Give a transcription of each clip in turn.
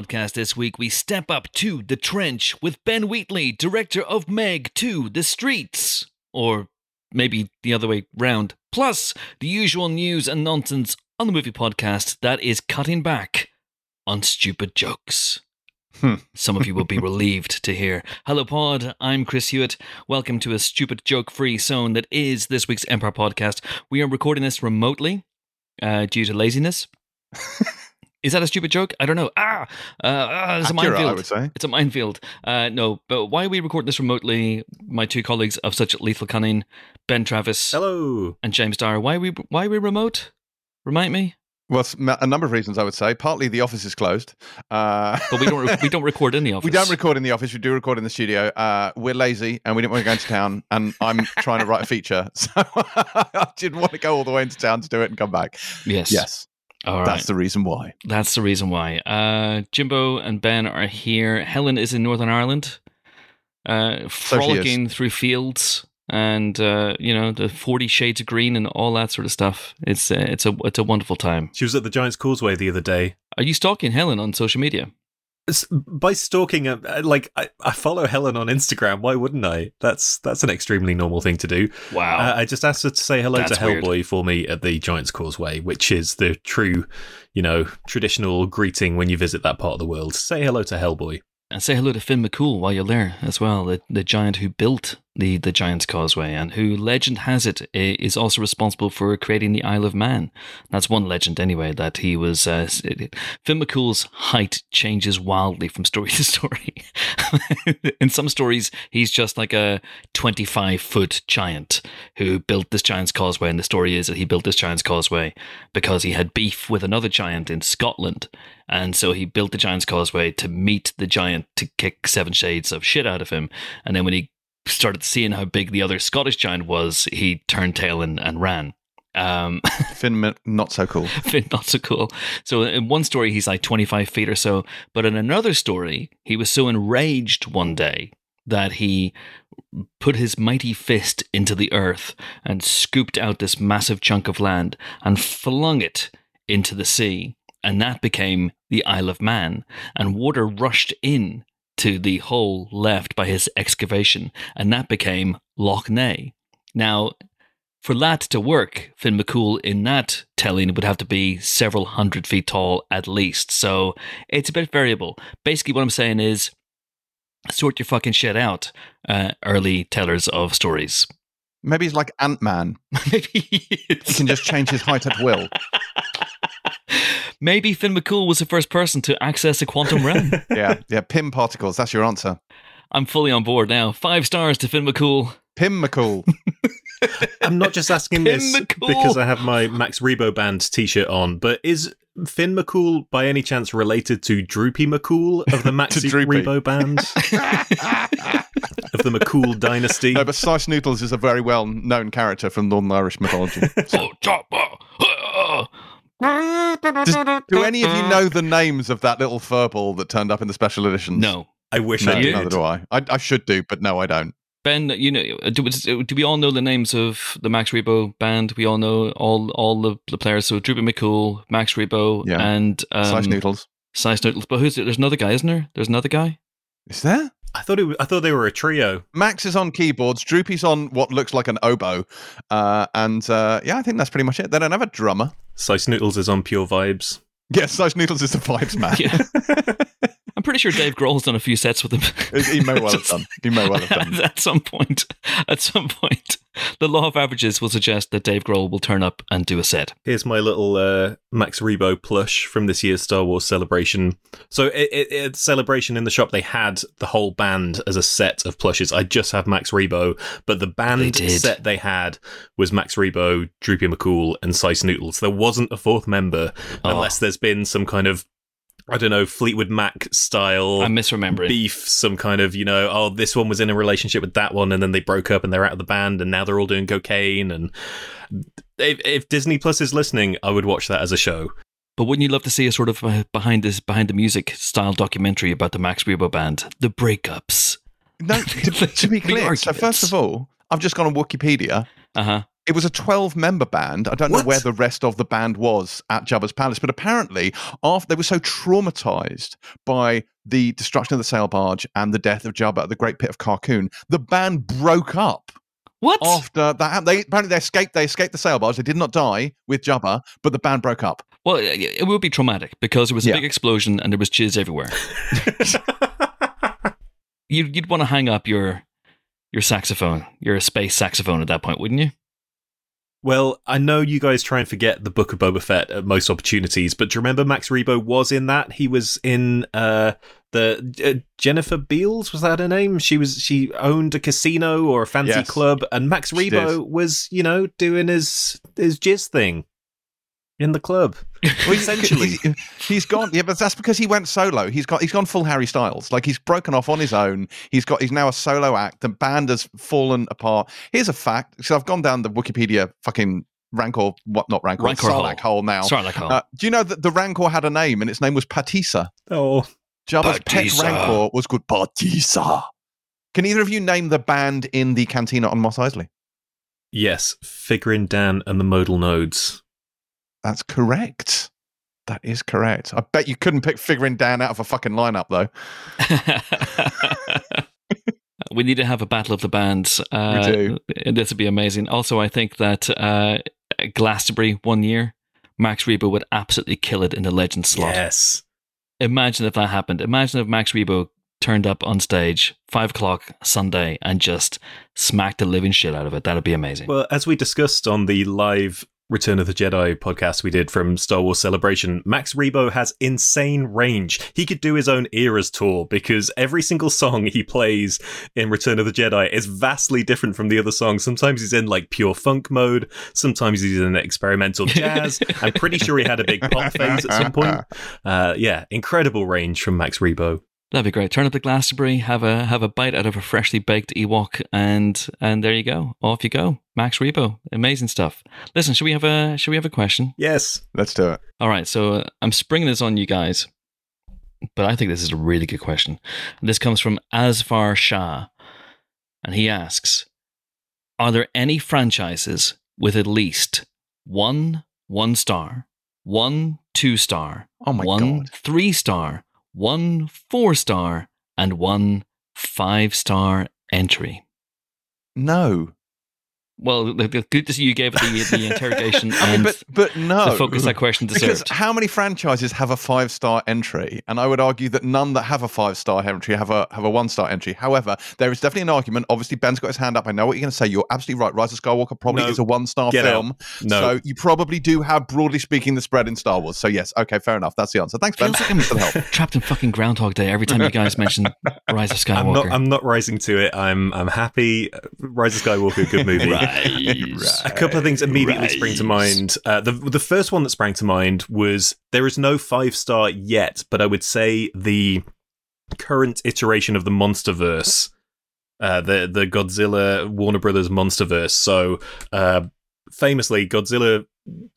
Podcast this week, we step up to the trench with Ben Wheatley, director of Meg to the Streets. Or maybe the other way round. Plus, the usual news and nonsense on the movie podcast that is cutting back on stupid jokes. Hmm. Some of you will be relieved to hear. Hello, Pod. I'm Chris Hewitt. Welcome to a stupid joke free zone that is this week's Empire podcast. We are recording this remotely uh, due to laziness. is that a stupid joke? I don't know. Ah, uh, ah it's a minefield. I would say. It's a minefield. Uh, no, but why we record this remotely? My two colleagues of such lethal cunning, Ben Travis Hello. and James Dyer. Why we why we remote? Remind me. Well, a number of reasons I would say. Partly the office is closed. Uh, But we don't re- we don't record in the office. we don't record in the office. We do record in the studio. Uh, we're lazy and we didn't want to go into town. And I'm trying to write a feature, so I didn't want to go all the way into town to do it and come back. Yes. Yes, All right. that's the reason why. That's the reason why. Uh, Jimbo and Ben are here. Helen is in Northern Ireland, uh, she is. frolicking through fields and uh, you know the Forty Shades of Green and all that sort of stuff. It's uh, it's a it's a wonderful time. She was at the Giants Causeway the other day. Are you stalking Helen on social media? By stalking, uh, uh, like I, I follow Helen on Instagram. Why wouldn't I? That's that's an extremely normal thing to do. Wow. Uh, I just asked her to say hello That's to weird. Hellboy for me at the Giants Causeway, which is the true, you know, traditional greeting when you visit that part of the world. Say hello to Hellboy. And say hello to Finn McCool while you're there as well, the, the giant who built the, the Giant's Causeway and who, legend has it, is also responsible for creating the Isle of Man. That's one legend, anyway, that he was. Uh, Finn McCool's height changes wildly from story to story. In some stories, he's just like a 25 foot giant who built this Giant's Causeway. And the story is that he built this Giant's Causeway because he had beef with another giant in Scotland. And so he built the Giant's Causeway to meet the giant to kick seven shades of shit out of him. And then when he started seeing how big the other Scottish giant was, he turned tail and, and ran. Um, Finn, not so cool. Finn, not so cool. So in one story, he's like 25 feet or so. But in another story, he was so enraged one day that he put his mighty fist into the earth and scooped out this massive chunk of land and flung it into the sea. And that became the Isle of Man. And water rushed in to the hole left by his excavation. And that became Loch Ness. Now, for that to work, Finn McCool in that telling would have to be several hundred feet tall at least. So it's a bit variable. Basically, what I'm saying is sort your fucking shit out, uh, early tellers of stories. Maybe he's like Ant Man. Maybe He can just change his height at will. Maybe Finn McCool was the first person to access a quantum realm. Yeah, yeah. Pim particles. That's your answer. I'm fully on board now. Five stars to Finn McCool. Pim McCool. I'm not just asking Pin this McCool. because I have my Max Rebo Band t-shirt on, but is Finn McCool by any chance related to Droopy McCool of the Max Rebo Band of the McCool dynasty? no, but Sy Snootles is a very well known character from Northern Irish mythology. Uh, Chopper. Does- do any of you know the names of that little furball that turned up in the special edition? No. I wish No, I did. neither do I. I. I should do, but no, I don't. Ben, you know, do, do we all know the names of the Max Rebo band? We all know all all the, the players. So Droopy McCool, Max Rebo, Yeah. and um, Sy Snootles. Sy Snootles. But who's there's another guy, isn't there? There's another guy. Is there? I thought it. Was, I thought they were a trio. Max is on keyboards. Droopy's on what looks like an oboe. Uh, and uh, yeah, I think that's pretty much it. They don't have a drummer. Sy Snootles is on Pure Vibes. Yes, Sy Snootles is the vibes man. Yeah. I'm pretty sure Dave Grohl's done a few sets with him. he may well have done. He may well have done. at some point, at some point, the law of averages will suggest that Dave Grohl will turn up and do a set. Here's my little uh, Max Rebo plush from this year's Star Wars celebration. So, it, it, it celebration in the shop, they had the whole band as a set of plushes. I just have Max Rebo, but the band did. set they had was Max Rebo, Droopy McCool, and Sy Snootles. There wasn't a fourth member Oh. unless there's been some kind of, I don't know, Fleetwood Mac style I'm misremembering. beef, some kind of, you know, oh, this one was in a relationship with that one, and then they broke up and they're out of the band, and now they're all doing cocaine. And if, if Disney Plus is listening, I would watch that as a show. But wouldn't you love to see a sort of uh, behind this behind the music style documentary about the Max Rebo band, the breakups? No, to, to be clear, so first of all, I've just gone on Wikipedia. Uh huh. It was a 12 member band. I don't know where the rest of the band was at Jabba's palace, but apparently, after they were so traumatized by the destruction of the sail barge and the death of Jabba at the Great Pit of Carkoon, the band broke up What? after that. They apparently they escaped. They escaped the sail barge. They did not die with Jabba, but the band broke up. Well, it it would be traumatic because there was a Yeah. big explosion and there was jizz everywhere. You'd, you'd want to hang up your your saxophone, your space saxophone at that point, wouldn't you? Well, I know you guys try and forget the Book of Boba Fett at most opportunities, but do you remember Max Rebo was in that? He was in uh, the uh, Jennifer Beals was that her name? She was she owned a casino or a fancy Yes. club, and Max Rebo was you know doing his his jizz thing in the club. Well, Essentially. he's, he's gone. Yeah, but that's because he went solo. He's got he's gone full Harry Styles. Like he's broken off on his own. He's got he's now a solo act. The band has fallen apart. Here's a fact. So I've gone down the Wikipedia fucking Rancor, what not Rancor, Rancor Sarlacc hole now. Sorry, like Uh, do you know that the Rancor had a name and its name was Pateesa? Oh, Jabba's pet Pateesa. Rancor was called Pateesa. Can either of you name the band in the cantina on Mos Eisley? yes, Figrin D'an and the Modal Nodes. That's correct. That is correct. I bet you couldn't pick Figrin D'an out of a fucking lineup though. we need to have a battle of the bands. Uh, do. This would be amazing. Also, I think that uh, Glastonbury one year, Max Rebo would absolutely kill it in the legend slot. Yes. Imagine if that happened. Imagine if Max Rebo turned up on stage five o'clock Sunday and just smacked the living shit out of it. That'd be amazing. Well, as we discussed on the live Return of the Jedi podcast we did from Star Wars Celebration, Max Rebo has insane range. He could do his own eras tour because every single song he plays in Return of the Jedi is vastly different from the other songs. Sometimes he's in like pure funk mode, sometimes he's in experimental jazz. I'm pretty sure he had a big pop phase at some point. Uh, yeah, incredible range from Max Rebo. That'd be great. Turn up the Glastonbury, have a have a bite out of a freshly baked Ewok, and and there you go. Off you go. Max Rebo, amazing stuff. Listen, should we have a should we have a question? Yes. Let's do it. All right, so uh, I'm springing this on you guys, but I think this is a really good question. This comes from Asfar Shah, and he asks: Are there any franchises with at least one one star, one two star, Oh my one god. three star, one four star, and one five star entry? No. Well, the, the good to you gave the, the interrogation I mean, but but no. the focus that question because how many franchises have a five star entry? And I would argue that none that have a five star entry have a have a one star entry. However, there is definitely an argument. Obviously, Ben's got his hand up. I know what you're going to say. You're absolutely right. Rise of Skywalker probably No. is a one star Get film. No. So you probably do have, broadly speaking, the spread in Star Wars. So yes, okay, fair enough. That's the answer. Thanks, Ben. Feels like I'm for the help. trapped in fucking Groundhog Day every time you guys mention Rise of Skywalker. I'm not. I'm not rising to it. I'm. I'm happy. Uh, Rise of Skywalker, good movie. A couple of things immediately spring to mind. Uh, the the first one that sprang to mind was there is no five star yet, but I would say the current iteration of the MonsterVerse, uh, the the Godzilla Warner Brothers MonsterVerse. So, uh, famously, Godzilla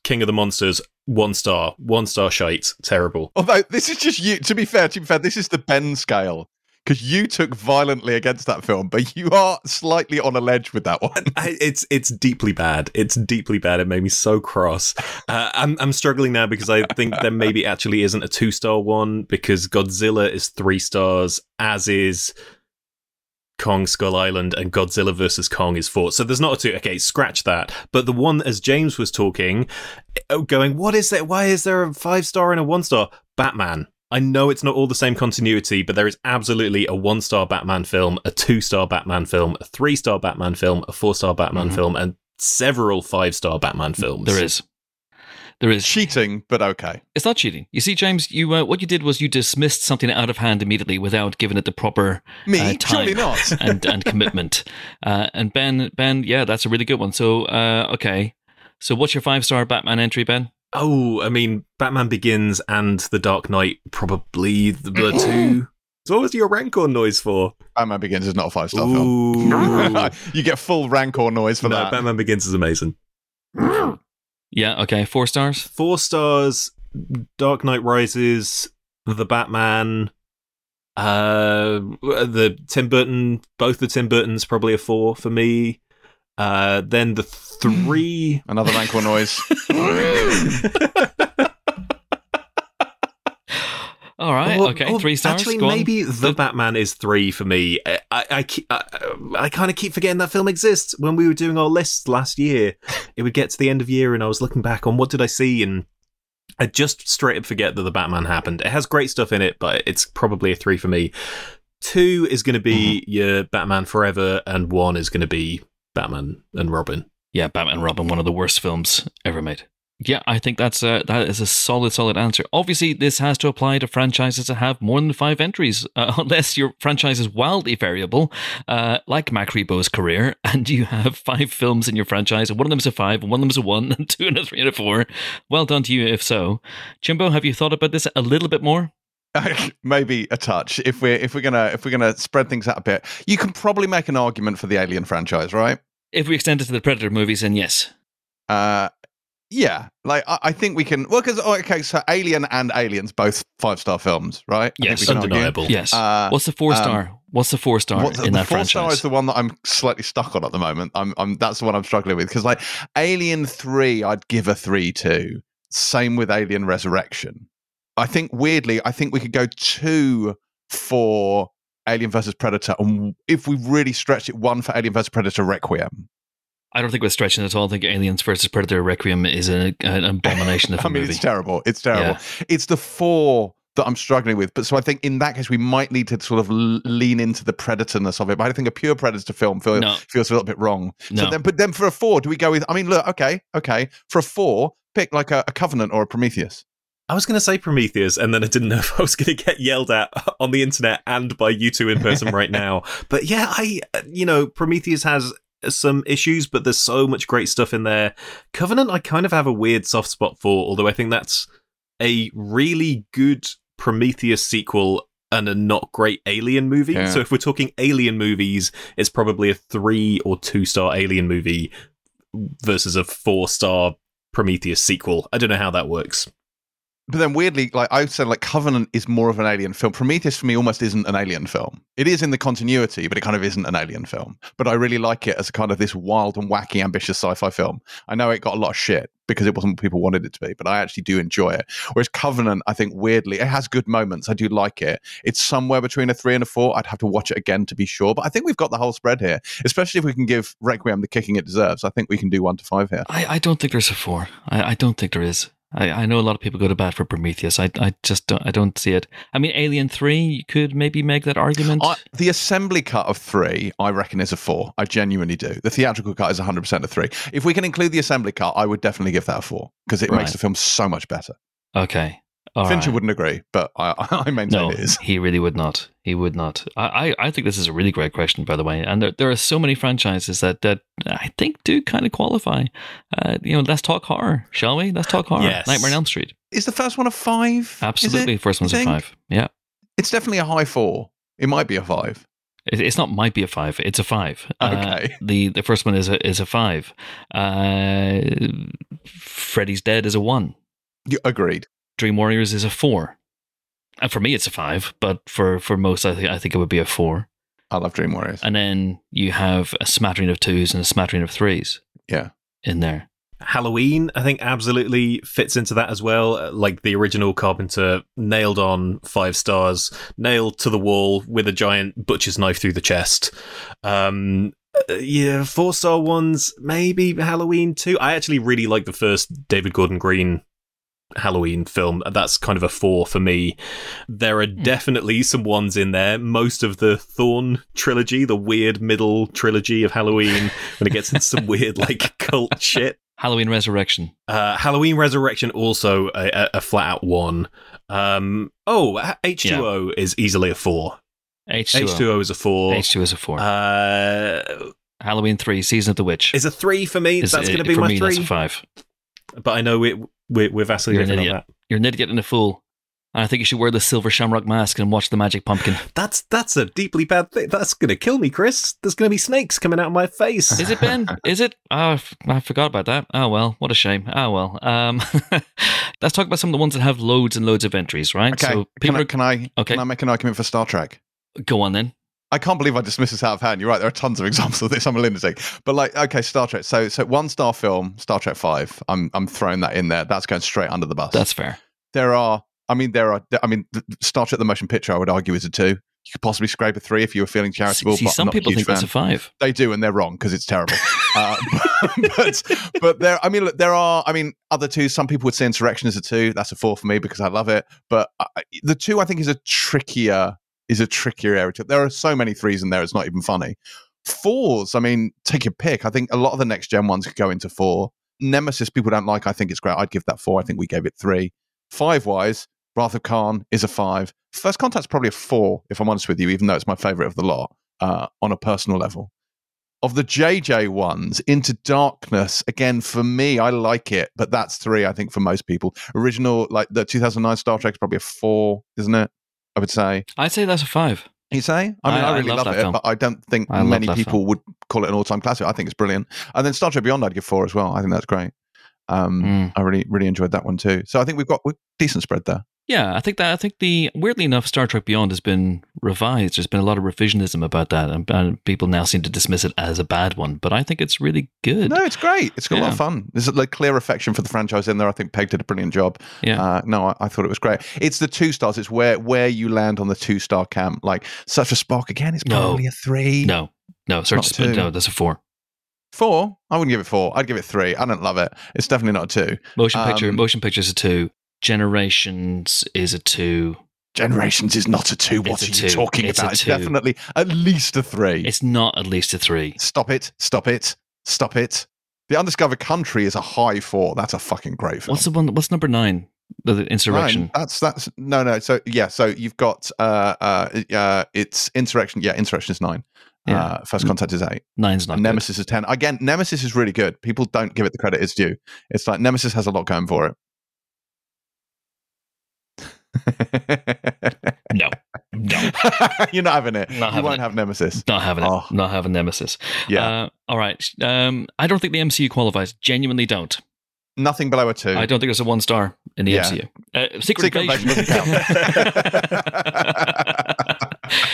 King of the Monsters, one star, one star shite, terrible. Although this is just you. To be fair, to be fair, this is the Ben scale because you took violently against that film, but you are slightly on a ledge with that one. I, it's it's deeply bad. It's deeply bad. It made me so cross. Uh, I'm I'm struggling now because I think there maybe actually isn't a two star one because Godzilla is three stars, as is Kong Skull Island, and Godzilla versus Kong is four. So there's not a two. Okay, scratch that. But the one as James was talking, uh, going, what is it? Why is there a five star and a one star? Batman. I know it's not all the same continuity, but there is absolutely a one star Batman film, a two star Batman film, a three star Batman film, a four star Batman Mhm. film, and several five star Batman films. There is. There is. Cheating, but okay. It's not cheating. You see, James, you uh, what you did was you dismissed something out of hand immediately without giving it the proper Me, Uh, time. surely not. and and commitment. Uh, and Ben, Ben, yeah, that's a really good one. So, uh, okay. So, what's your five star Batman entry, Ben? Oh, I mean, Batman Begins and The Dark Knight, probably the, the two. So what was your Rancor noise for? Batman Begins is not a five star film. You get full Rancor noise for no, that. Batman Begins is amazing. Yeah, okay, four stars. Four stars, Dark Knight Rises, The Batman, uh, the Tim Burton, both the Tim Burtons, probably a four for me. Uh, then the three. Another Rancor noise. All right. Well, okay. oh, Three stars. Actually, Go on. maybe the Batman is three for me. I I, I, I, I kind of keep forgetting that film exists. When we were doing our lists last year, it would get to the end of year, and I was looking back on what did I see, and I just straight up forget that the Batman happened. It has great stuff in it, but it's probably a three for me. Two is going to be Mm-hmm. your Batman Forever, and one is going to be Batman and Robin. Yeah, Batman and Robin, one of the worst films ever made. Yeah, I think that's a, that is a solid, solid answer. Obviously, this has to apply to franchises that have more than five entries, uh, unless your franchise is wildly variable, uh, like Max Rebo's career, and you have five films in your franchise, and one of them is a five, and one of them is a one, and two and a three and a four. Well done to you, if so. Jimbo, have you thought about this a little bit more? Maybe a touch. If we're if we're gonna if we're gonna spread things out a bit, you can probably make an argument for the Alien franchise, right? If we extend it to the Predator movies, then yes. Uh, yeah, like I, I think we can. Well, because okay, so Alien and Aliens both five star films, right? Yes, we can argue. Undeniable. Yes. Uh, What's the four um, star? What's the four star What- in the that four franchise? star is the one that I'm slightly stuck on at the moment. I'm, I'm that's the one I'm struggling with because like Alien Three, I'd give a three to. Same with Alien Resurrection. I think weirdly, I think we could go two for Alien versus Predator, and if we really stretch it, one for Alien versus Predator Requiem. I don't think we're stretching at all. I think Aliens versus Predator Requiem is a, an abomination of a I mean, movie. it's terrible. It's terrible. It's the four that I'm struggling with. But so I think in that case, we might need to sort of lean into the predatorness of it. But I think a pure predator film feel, No. feels a little bit wrong. So No. then, but then for a four, do we go with? I mean, look, okay, okay. For a four, pick like a, a Covenant or a Prometheus. I was going to say Prometheus, and then I didn't know if I was going to get yelled at on the internet and by you two in person right now. But yeah, I, you know, Prometheus has some issues, but there's so much great stuff in there. Covenant, I kind of have a weird soft spot for, although I think that's a really good Prometheus sequel and a not great Alien movie. Yeah. So if we're talking Alien movies, it's probably a three or two star Alien movie versus a four star Prometheus sequel. I don't know how that works. But then weirdly, like I said, like Covenant is more of an alien film. Prometheus for me almost isn't an alien film. It is in the continuity, but it kind of isn't an alien film. But I really like it as a kind of this wild and wacky, ambitious sci-fi film. I know it got a lot of shit because it wasn't what people wanted it to be, but I actually do enjoy it. Whereas Covenant, I think weirdly, it has good moments. I do like it. It's somewhere between a three and a four. I'd have to watch it again to be sure. But I think we've got the whole spread here, especially if we can give Requiem the kicking it deserves. I think we can do one to five here. I, I don't think there's a four. I, I don't think there is. I, I know a lot of people go to bat for Prometheus. I, I just don't, I don't see it. I mean, Alien Three, you could maybe make that argument. I, the assembly cut of three, I reckon, is a four. I genuinely do. The theatrical cut is 100% a three. If we can include the assembly cut, I would definitely give that a four because it Right. makes the film so much better. okay, all Fincher right. wouldn't agree, but I, I maintain No, it is. he really would not. He would not. I, I, I think this is a really great question, by the way. And there, there are so many franchises that, that I think do kind of qualify. Uh, you know, let's talk horror, shall we? Let's talk horror. Yes. Nightmare on Elm Street. Is the first one a five? Absolutely. First one's you a five. Yeah. It's definitely a high four. It might be a five. It's not might be a five. It's a five. Uh, Okay. the the first one is a is a five. Uh, Freddy's Dead is a one. You, agreed. Dream Warriors is a four. And for me, it's a five. But for for most, I think I think it would be a four. I love Dream Warriors. And then you have a smattering of twos and a smattering of threes. Yeah. In there. Halloween, I think, absolutely fits into that as well. Uh, Like the original Carpenter, nailed on five stars, nailed to the wall with a giant butcher's knife through the chest. Um, uh, yeah, four star ones, maybe Halloween too. I actually really like the first David Gordon Green Halloween film. That's kind of a four for me. There are definitely some ones in there. Most of the Thorn trilogy, the weird middle trilogy of Halloween, when it gets into some weird like cult shit. Halloween Resurrection. Uh, Halloween Resurrection also a, a, flat out one. Um, oh, H two O is easily a four. H2O. H two O is a four. H2 is a four. Uh, Halloween 3, Season of the Witch. is a three for me. Is- that's going to be my me, that's three. a five. But I know we, we, we're vastly You're an different on idiot. that. You're an idiot and a fool. And I think you should wear the silver shamrock mask and watch the magic pumpkin. That's that's a deeply bad thing. That's going to kill me, Chris. There's going to be snakes coming out of my face. Is it Ben? Is it? Oh, I f- I forgot about that. Oh well, what a shame. Oh well. Um, let's talk about some of the ones that have loads and loads of entries, right? Okay. So can, I, are, can I Okay. can I make an argument for Star Trek? go on then. I can't believe I dismiss this out of hand. You're right. There are tons of examples of this. I'm a lunatic. But like, okay, Star Trek. So, so one star film, Star Trek Five. I'm I'm throwing that in there. That's going straight under the bus. That's fair. there are. I mean, there are. I mean, Star Trek: The Motion Picture. I would argue is a two. You could possibly scrape a three if you were feeling charitable. See, some people think that's a five. They do, and they're wrong because it's terrible. uh, but but there, I mean, look, there are. I mean, other two. Some people would say Insurrection is a two. That's a four for me because I love it. But I, the two, I think, is a trickier is a trickier area. To, there are so many threes in there; it's not even funny. Fours. I mean, take your pick. I think a lot of the next gen ones could go into four. Nemesis, people don't like. I think it's great. I'd give that four. I think we gave it three. Five wise, Wrath of Khan is a five. First Contact's probably a four, if I'm honest with you, even though it's my favorite of the lot uh, on a personal level. Of the JJ ones, Into Darkness, again, for me, I like it, but that's three, I think, for most people. Original, like the 2009 Star Trek's probably a four, isn't it? I would say. I'd say that's a five. You say? I mean, I- I, I really love love, it, film. but I don't think I many people film. would call it an all-time classic. I think it's brilliant. And then Star Trek Beyond, I'd give four as well. I think that's great. Um, Mm. I really, really enjoyed that one too. So I think we've got we've decent spread there. Yeah, I think that I think the weirdly enough, Star Trek Beyond has been revised. There's been a lot of revisionism about that, and, and people now seem to dismiss it as a bad one. But I think it's really good. No, it's great. It's got a lot of fun. There's a like, clear affection for the franchise in there. I think Pegg did a brilliant job. Yeah. Uh, no, I, I thought it was great. It's the two stars. It's where where you land on the two star camp. Like Search for Spock again. It's No. probably a three. no, no, Search two. no, that's a four. Four. I wouldn't give it four. I'd give it three. I don't love it. It's definitely not a two. Motion picture, Um, motion picture is a two. Generations is a two. Generations is not a two. What It's are you two. talking It's about? It's definitely at least a three. It's not at least a three. Stop it. Stop it. Stop it. The Undiscovered Country is a high four. That's a fucking great film. What's the one? What's number nine? The, the insurrection. Nine. That's that's no no. So yeah. So you've got uh uh uh it's insurrection. Yeah, insurrection is nine. Yeah. Uh, First contact is eight. Nine's not And good. Nemesis is ten. Again, Nemesis is really good. People don't give it the credit it's due. It's like Nemesis has a lot going for it. No, no, You're not having it. Not you having won't it. have Nemesis. not having it. Oh. Not having Nemesis. Yeah, Uh, all right. Um, I don't think the MCU qualifies. Genuinely don't. nothing below a two. I don't think there's a one star in the Yeah. MCU. Uh, Secret, invasion. Secret Invasion. Invasion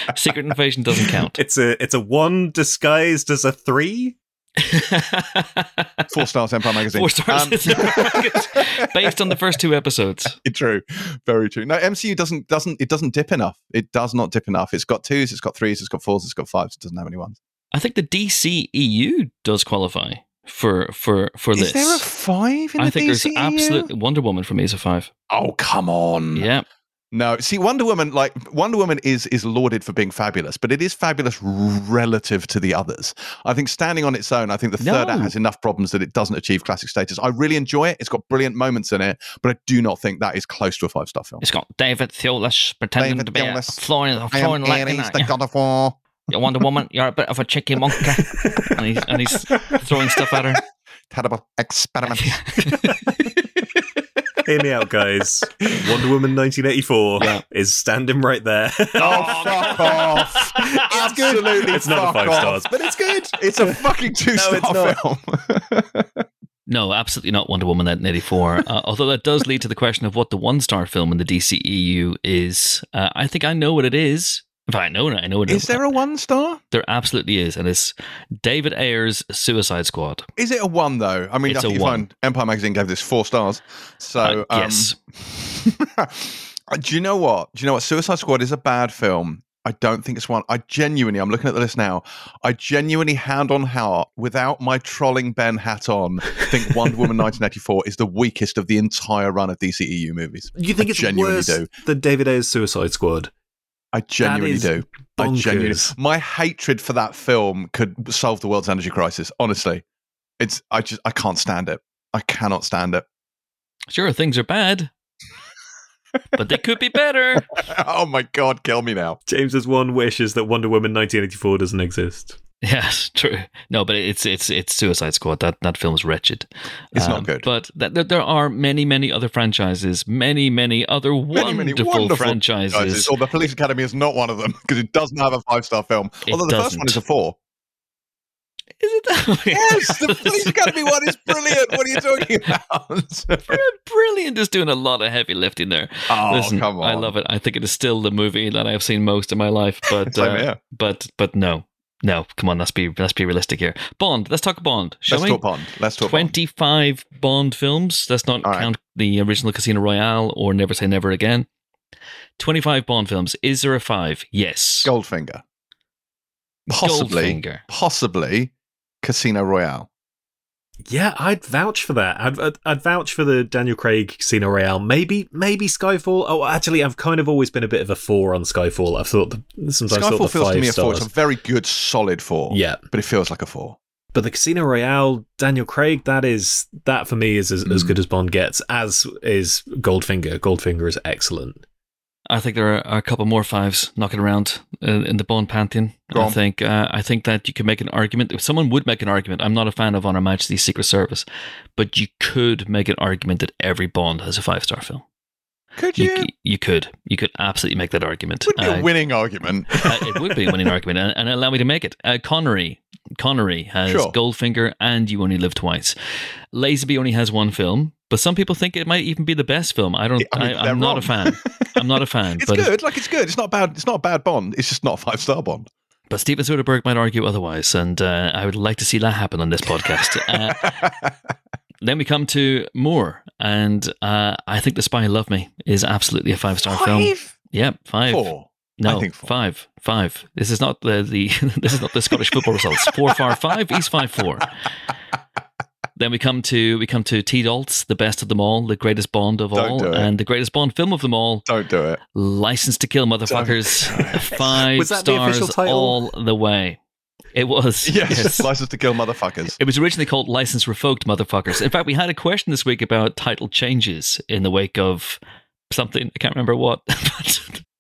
Secret Invasion doesn't count. It's a it's a one disguised as a three. Four stars, Empire Magazine. Four stars. Um, Based on the first two episodes. true, very true. No, MCU doesn't doesn't it doesn't dip enough. It does not dip enough. It's got twos, it's got threes, it's got fours, it's got fives. It doesn't have any ones. I think the DCEU does qualify for for for Is this. there a five in I think there's absolutely Wonder Woman for me is a five. Oh come on! Yeah, No, see, Wonder Woman, like Wonder Woman, is is lauded for being fabulous, but it is fabulous relative to the others. I think standing on its own, I think the third act has enough problems that it doesn't achieve classic status. I really enjoy it; it's got brilliant moments in it, but I do not think that is close to a five star film. it's got David Thewlis pretending David to be a Thewlis. flying, I am flying like Ares, the God of War. Wonder Woman. You're a bit of a cheeky monkey, and he's and he's throwing stuff at her. Terrible experiment. Hear me out, guys. Wonder Woman 1984 Yeah. is standing right there. Oh, fuck off! It's good. It's not a five off. stars, but it's good. It's a fucking two no, star not. film. No, absolutely not Wonder Woman 1984. Uh, although that does lead to the question of what the one star film in the DCEU is. Uh, I think I know what it is. If I know it, I know it is there a one star? There absolutely is, and it's David Ayer's Suicide Squad. Is it a one though? I mean, It's I a think you one. find Empire Magazine gave this four stars. So Uh, um, yes. Do you know what? Do you know what? Suicide Squad is a bad film. I don't think it's one. I genuinely, I'm looking at the list now. I genuinely, hand on heart, without my trolling Ben hat on, think Wonder Woman 1984 is the weakest of the entire run of DCEU movies. You think I it's genuinely worse do. than David Ayer's Suicide Squad? I genuinely is do. I genuinely. My hatred for that film could solve the world's energy crisis. Honestly, it's. I just. I can't stand it. I cannot stand it. Sure, things are bad, but they could be better. oh my god, kill me now. James's one wish is that Wonder Woman 1984 doesn't exist. Yes, true. No, but it's it's it's Suicide Squad. That that film's wretched. It's Um, not good. But th- th- there are many many other franchises, many many other Many, many wonderful, wonderful franchises. Guys, or the Police Academy is not one of them because it doesn't have a five star film. It Although the first one is a four. Is it? that? Yes, the Police Academy one is brilliant. What are you talking about? Brilliant, just doing a lot of heavy lifting there. oh, Listen, come on. I love it. I think it is still the movie that I have seen most in my life. But uh, but but no, no. Come on, let's be let's be realistic here. Bond. Let's talk Bond, shall Let's we? talk Bond. Let's talk Twenty-five Bond films. Let's not All right. count the original Casino Royale or Never Say Never Again. Twenty-five Bond films. Is there a five? Yes. Goldfinger. Possibly. Goldfinger. Possibly Casino Royale. Yeah, I'd vouch for that. I'd, I'd, I'd vouch for the Daniel Craig Casino Royale. Maybe maybe Skyfall. Oh, actually, I've kind of always been a bit of a four on Skyfall. I've thought the, sometimes thought the Skyfall feels to me a four. It's a very good, solid four. yeah, But it feels like a four. but the Casino Royale, Daniel Craig, that is that for me is as, as Mm. good as Bond gets. As is Goldfinger. Goldfinger is excellent. I think there are a couple more fives knocking around in, in the Bond pantheon. Go I on. think uh, I think that you could make an argument. If someone would make an argument, I'm not a fan of On Her Majesty's Secret Service, but you could make an argument that every Bond has a five star film. Could You, you? you could you could absolutely make that argument. would be Uh, a winning argument. uh, it would be a winning argument, and, and allow me to make it. Uh, Connery, Connery has Sure. Goldfinger, and You Only Live Twice. Lazenby only has one film, but some people think it might even be the best film. I don't. I mean, I, they're am not a fan. I'm not a fan. it's but if- good. Like it's good. It's not bad. It's not a bad Bond. It's just not a five star Bond. But Steven Soderbergh might argue otherwise, and uh, I would like to see that happen on this podcast. Uh, then we come to Moore, and uh, I think The Spy Who Loved Me is absolutely a five star film. Five? Yep, five. Four. No, I think four. five, five. This is not the, the this is not the Scottish football results. Four, far, five. He's five, four. Then we come to we come to T. Dalt's, the best of them all, the greatest Bond of Don't all, do it. and the greatest Bond film of them all, Don't do it. License to Kill, motherfuckers. Five Was that the stars official title? all the way. It was. Yes. License to kill motherfuckers. It was originally called License Revoked, motherfuckers. In fact, we had a question this week about title changes in the wake of something. I can't remember what,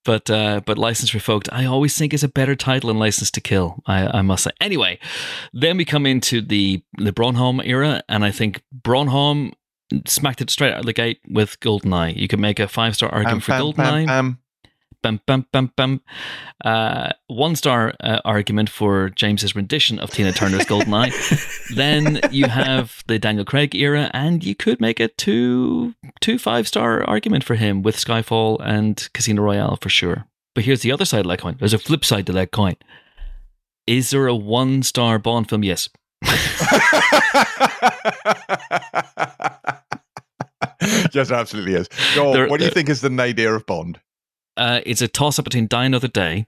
but uh, but License Revoked, I always think is a better title than License to Kill. I, I must say. Anyway, then we come into the the Brosnan era, and I think Brosnan smacked it straight out of the gate with Goldeneye. You could make a five star argument for Bam, Goldeneye. Uh, one star uh, argument for James's rendition of Tina Turner's Golden Eye. then you have the Daniel Craig era, and you could make a two two five star argument for him with Skyfall and Casino Royale for sure. But here's the other side of that coin. There's a flip side to that coin. Is there a one star Bond film? Yes. yes, absolutely is. On, There- what do you there- think is the nadir of Bond? Uh, it's a toss up between Die Another Day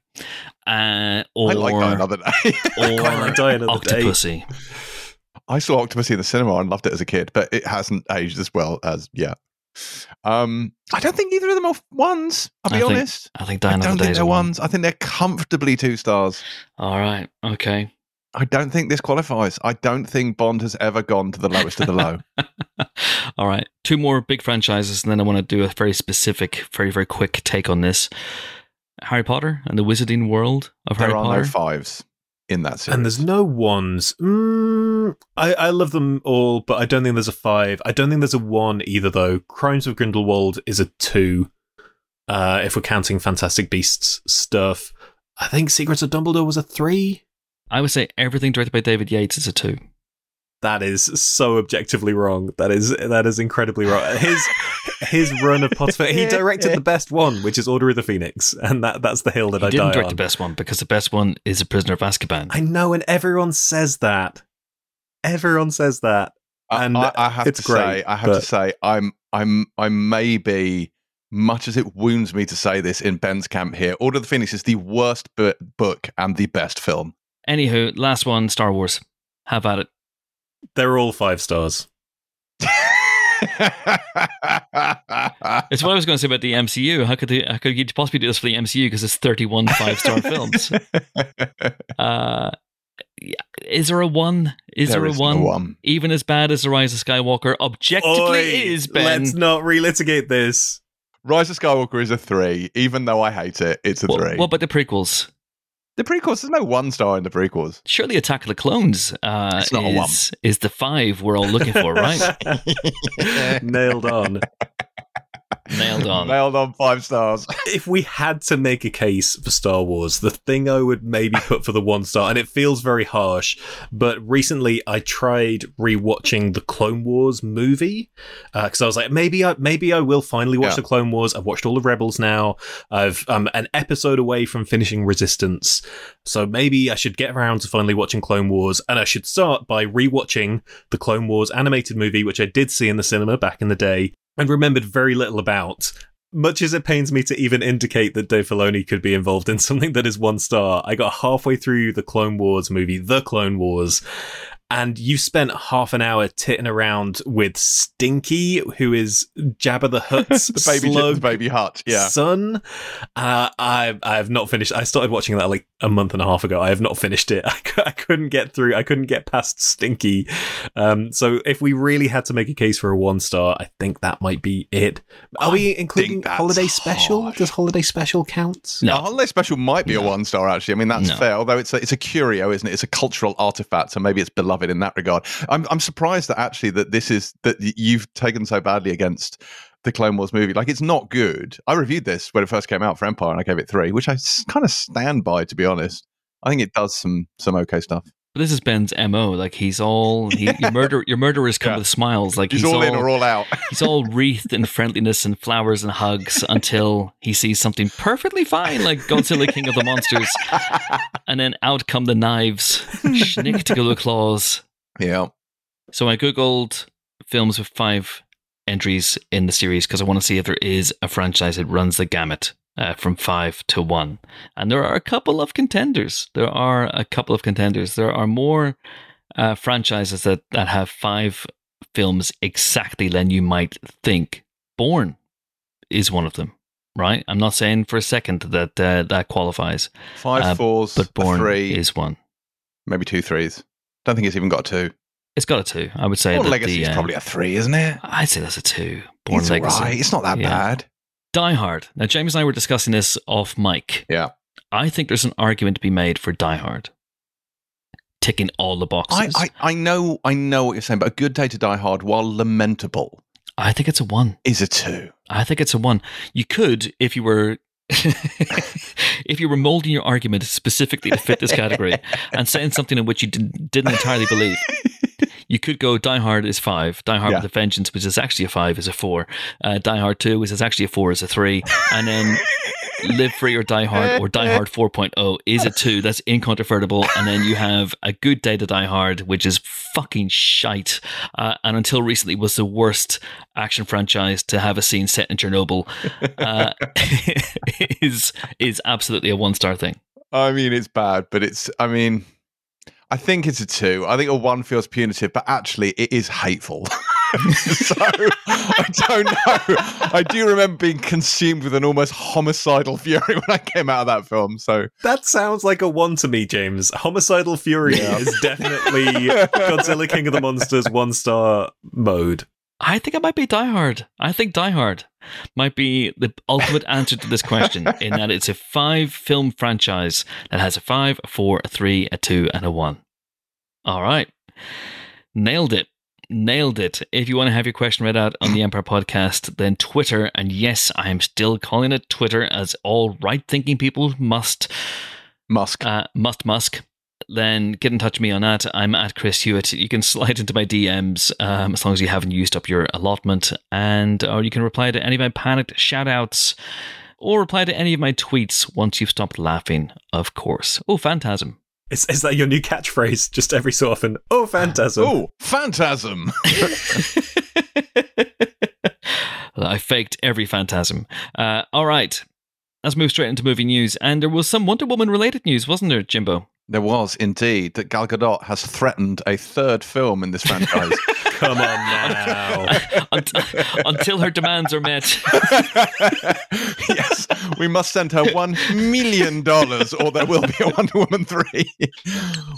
uh, or, I like that another day. I like Die Another Day. Octopussy. I saw Octopussy in the cinema and loved it as a kid, but it hasn't aged as well as yeah. Um, I don't think either of them are ones. I'll be I think honest. I think Die Another I Another don't Day think they're a one. ones. I think they're comfortably two stars. All right. Okay. I don't think this qualifies. I don't think Bond has ever gone to the lowest of the low. All right. Two more big franchises, and then I want to do a very specific, very, very quick take on this Harry Potter and the Wizarding World of there Harry are Potter. no fives in that series. And there's no ones. Mm, I, I love them all, but I don't think there's a five. I don't think there's a one either, though. Crimes of Grindelwald is a two, uh, if we're counting Fantastic Beasts stuff. I think Secrets of Dumbledore was a three. I would say everything directed by David Yates is a two. That is so objectively wrong. That is that is incredibly wrong. His his run of Potter, he directed the best one, which is Order of the Phoenix, and that that's the hill that He I didn't die direct on. the best one because the best one is A Prisoner of Azkaban. I know, and everyone says that. Everyone says that. And I, I have it's to say, great, I have to say, I'm, I'm, I may be, much as it wounds me to say this in Ben's camp here. Order of the Phoenix is the worst bu- book and the best film. Anywho, last one Star Wars. Have at it. They're all five stars. It's what I was going to say about the MCU. How could, they, how could you possibly do this for the MCU because it's 31 five star films? Uh, is there a one? Is there, There a is no one? one. Even as bad as The Rise of Skywalker objectively Oi, is, Ben. Let's not relitigate this. Rise of Skywalker is a three, even though I hate it. It's a What, three. what about the prequels? The prequels, there's no one star in the prequels. Surely Attack of the Clones uh, It's not a one. is, is the five we're all looking for, right? Nailed on. Nailed on. Nailed on five stars. if we had to make a case for Star Wars, the thing I would maybe put for the one star, and it feels very harsh, but recently I tried rewatching the Clone Wars movie because I was like, maybe I maybe I will finally watch Yeah. the Clone Wars. I've watched all the Rebels now. I've um an episode away from finishing Resistance, so maybe I should get around to finally watching Clone Wars, and I should start by rewatching the Clone Wars animated movie, which I did see in the cinema back in the day and remembered very little about. Much as it pains me to even indicate that Dave Filoni could be involved in something that is one star, I got halfway through the Clone Wars movie, The Clone Wars, and you spent half an hour titting around with Stinky, who is Jabba the Hutt's the baby, slug the baby hut. Yeah. son. Uh, I I have not finished. I started watching that like a month and a half ago. I have not finished it. I, I couldn't get through. I couldn't get past Stinky. Um, so if we really had to make a case for a one star, I think that might be it. Are we including that's holiday special? harsh. Does holiday special count? No. A holiday special might be a one star actually. I mean that's No. fair. Although it's a, it's a curio, isn't it? It's a cultural artifact, so maybe it's beloved in that regard. I'm I'm surprised that actually that this is that you've taken so badly against the Clone Wars movie. Like it's not good. I reviewed this when it first came out for Empire, and I gave it three, which I kind of stand by to be honest. I think it does some some okay stuff. But this is Ben's mo. Like he's all he, your murder. Your murderers come Yeah. with smiles. Like He's, all, in or all out. he's all wreathed in friendliness and flowers and hugs until he sees something perfectly fine, like Godzilla King of the Monsters, and then out come the knives, schnick to go claws. yeah. So I googled films with five entries in the series because I want to see if there is a franchise that runs the gamut uh, from five to one. And there are a couple of contenders. There are a couple of contenders. There are more uh, franchises that, that have five films exactly than you might think. Bourne is one of them, right? I'm not saying for a second that uh, that qualifies, Five Uh, fours, but Bourne three, is one. maybe two threes. Don't think it's even got a two. It's got a two. I would say Bourne Legacy the, is uh, probably a three, isn't it? I'd say that's a two. Bourne it's Legacy. alright. It's not that Yeah. bad. Die Hard. Now, James and I were discussing this off mic. Yeah. I think there's an argument to be made for Die Hard. Ticking all the boxes. I, I, I know I know what you're saying, but a good day to die hard, while lamentable, I think it's a one. is a two. I think it's a one. You could, if you were. if you were molding your argument specifically to fit this category and saying something in which you didn't, didn't entirely believe, you could go Die Hard is five, Die Hard Yeah. with a Vengeance, which is actually a five, is a four, uh, Die Hard 2, which is actually a four, is a three, and then Live Free or Die Hard or Die Hard 4.0 is a two. That's incontrovertible. And then you have A Good Day to Die Hard, which is fucking shite. Uh, and until recently was the worst action franchise to have a scene set in Chernobyl. Uh, is is absolutely a one star thing. I mean, it's bad, but it's. I mean, I think it's a two. I think a one feels punitive, but actually, it is hateful. so I don't know. I do remember being consumed with an almost homicidal fury when I came out of that film. So That sounds like a one to me, James. Homicidal Fury Yeah. is definitely Godzilla King of the Monsters one star mode. I think it might be Die Hard. I think Die Hard might be the ultimate answer to this question in that it's a five film franchise that has a five, a four, a three, a two, and a one. All right. Nailed it. Nailed it. If you want to have your question read out on the Empire podcast, then Twitter, and yes, I am still calling it Twitter as all right thinking people must Musk. uh, must musk then get in touch with me on that i'm at chris hewitt you can slide into my dms um, as long as you haven't used up your allotment and or you can reply to any of my panicked shout outs or reply to any of my tweets once you've stopped laughing of course oh phantasm Is, is that your new catchphrase? Just every so often. Oh, phantasm. oh, phantasm. i faked every phantasm uh, all right let's move straight into movie news and there was some wonder woman related news wasn't there jimbo There was indeed that Gal Gadot has threatened a third film in this franchise. Come on now. Unt- until her demands are met yes, we must send her one million dollars, or there will be a Wonder Woman three.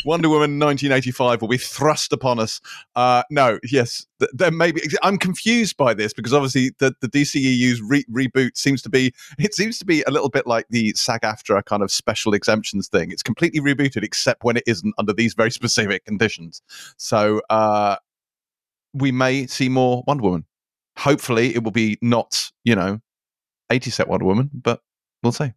Wonder Woman 1985 will be thrust upon us. Uh, no, yes, there may be. I'm confused by this because obviously the the DCEU's re- reboot seems to be. It seems to be a little bit like the SAG-AFTRA kind of special exemptions thing. It's completely rebooted, except when it isn't under these very specific conditions. So uh, we may see more Wonder Woman. hopefully, it will be not you know, eighty set Wonder Woman, but we'll see.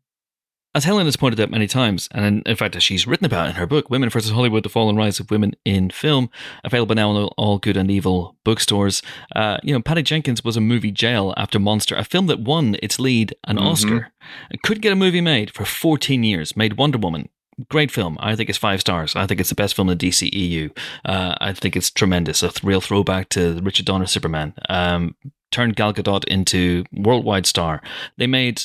As Helen has pointed out many times, and in, fact, as she's written about in her book, Women vs. Hollywood The Fall and Rise of Women in Film, available now in all, good and evil bookstores. Uh, you know, Patty Jenkins was a movie jail after Monster, a film that won its lead an Mhm. Oscar. It couldn't get a movie made for 14 years, made Wonder Woman. Great film. I think it's five stars. I think it's the best film in the DCEU. Uh, I think it's tremendous. A real throwback to Richard Donner Superman. Um, turned Gal Gadot into worldwide star. They made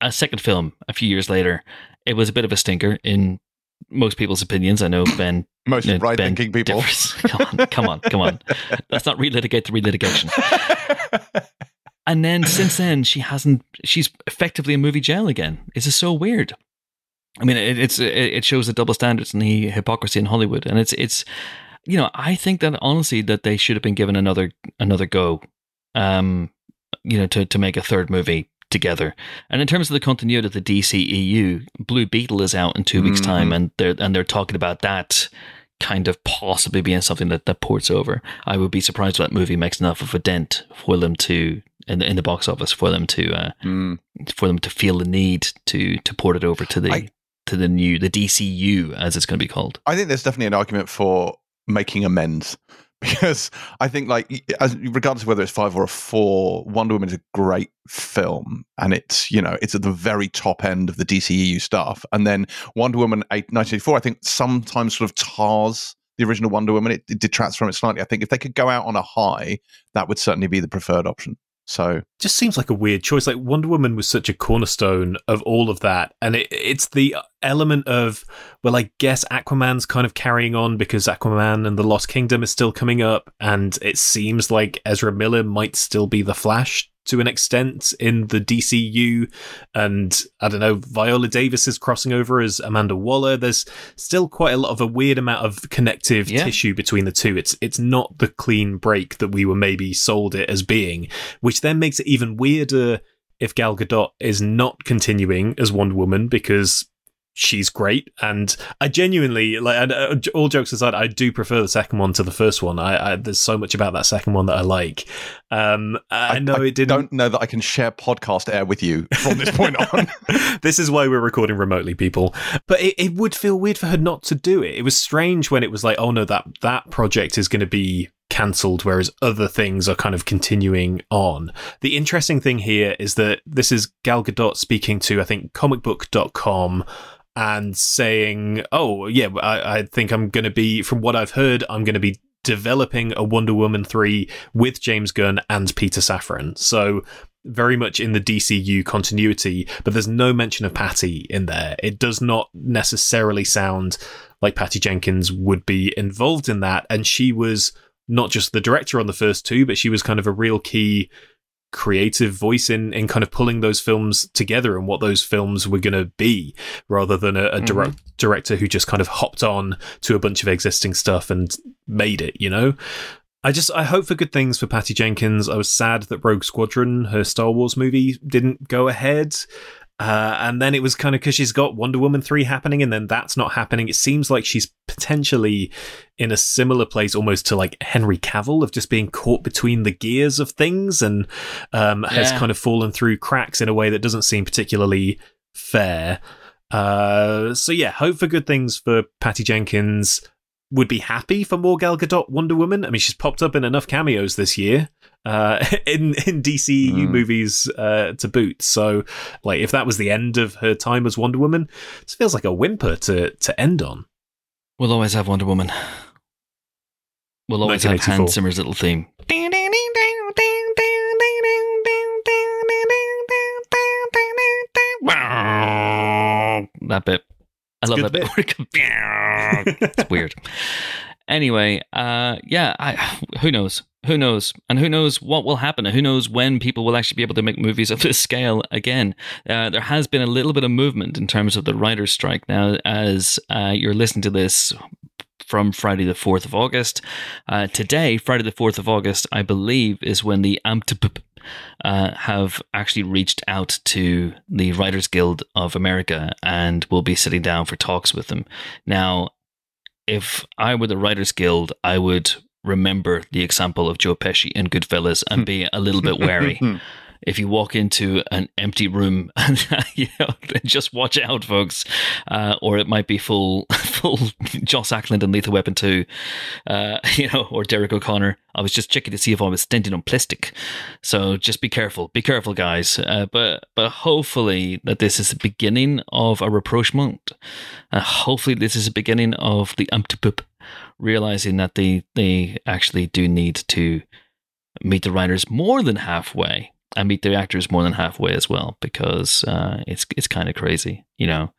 a second film a few years later. It was a bit of a stinker in most people's opinions. I know Ben. Most uh, right thinking people. come on, come on, come on. Let's not relitigate the relitigation. And then since then, she hasn't. She's effectively a movie jail again. This is so weird. I mean, it, it's it, shows the double standards and the hypocrisy in Hollywood, and it's it's you know I think that honestly that they should have been given another another go, um, you know, to to make a third movie together. And in terms of the continuity of the DCEU, Blue Beetle is out in two weeks' Mhm. time, and they're and they're talking about that kind of possibly being something that, that ports over. I would be surprised if that movie makes enough of a dent for them to in the, in the box office for them to uh, Mm. for them to feel the need to to port it over to the I- to the new the DCU as it's going to be called. I think there's definitely an argument for making amends because I think, like, as, regardless of whether it's five or a four, Wonder Woman is a great film, and it's you know it's at the very top end of the DCEU stuff. And then Wonder Woman 8, 1984, I think sometimes sort of tars the original Wonder Woman. It, it detracts from it slightly. I think if they could go out on a high, that would certainly be the preferred option. So just seems like a weird choice. Like Wonder Woman was such a cornerstone of all of that, and it, it's the element of well, I guess Aquaman's kind of carrying on because Aquaman and the Lost Kingdom is still coming up, and it seems like Ezra Miller might still be the Flash to an extent in the DCU, and I don't know, Viola Davis is crossing over as Amanda Waller. There's still quite a lot of a weird amount of connective Yeah. tissue between the two. It's it's not the clean break that we were maybe sold it as being which then makes it even weirder if Gal Gadot is not continuing as Wonder Woman because she's great and I genuinely like and, uh, all jokes aside I do prefer the second one to the first one I, I there's so much about that second one that I like um I, know it didn't don't know that I can share podcast air with you from this point on. this is why we're recording remotely, people. But it, it would feel weird for her not to do it. It was strange when it was like, oh no, that that project is going to be cancelled, whereas other things are kind of continuing on. The interesting thing here is that this is Gal Gadot speaking to, I think, comicbook.com and saying, oh, yeah, I, I think I'm going to be, from what I've heard, I'm going to be developing a Wonder Woman 3 with James Gunn and Peter Safran. So very much in the DCU continuity, but there's no mention of Patty in there. It does not necessarily sound like Patty Jenkins would be involved in that. And she was not just the director on the first two, but she was kind of a real key creative voice in in kind of pulling those films together and what those films were going to be rather than a, a Mhm. direct, director who just kind of hopped on to a bunch of existing stuff and made it you know I just I hope for good things for Patty Jenkins. I was sad that Rogue Squadron, her Star Wars movie, didn't go ahead. Uh, and then it was kind of because she's got Wonder Woman 3 happening, and then that's not happening. It seems like she's potentially in a similar place almost to like Henry Cavill of just being caught between the gears of things and um, has kind of fallen through cracks in a way that doesn't seem particularly fair. Uh, so yeah, hope for good things for Patty Jenkins would be happy for more Gal Gadot Wonder Woman. I mean, she's popped up in enough cameos this year uh, in in DCU Mm. movies uh, to boot. So, like, if that was the end of her time as Wonder Woman, it feels like a whimper to to end on. We'll always have Wonder Woman. We'll always have Hans Zimmer's little theme. That bit. I love that bit. it's weird. Anyway, uh, yeah, I, who knows? Who knows? And who knows what will happen? And who knows when people will actually be able to make movies of this scale again? Uh, there has been a little bit of movement in terms of the writer's strike. Now, as uh, you're listening to this from Friday the 4th of August, uh, today, Friday the 4th of August, I believe, is when the uh, have actually reached out to the Writers Guild of America and will be sitting down for talks with them. Now, if I were the Writers Guild, I would remember the example of Joe Pesci in Goodfellas and be a little bit wary. if you walk into an empty room you know just watch out folks. Uh, or it might be full full Joss Ackland and Lethal Weapon 2 uh, you know or Derrick O'Connor. I was just checking to see if I was standing on plastic. So just be careful be careful guys. Uh, but but hopefully that this is the beginning of a rapprochement. Uh, hopefully this is the beginning of the AMPTP realizing that they they actually do need to meet the writers more than halfway and meet the actors more than halfway as well because uh, it's it's kind of crazy, you know,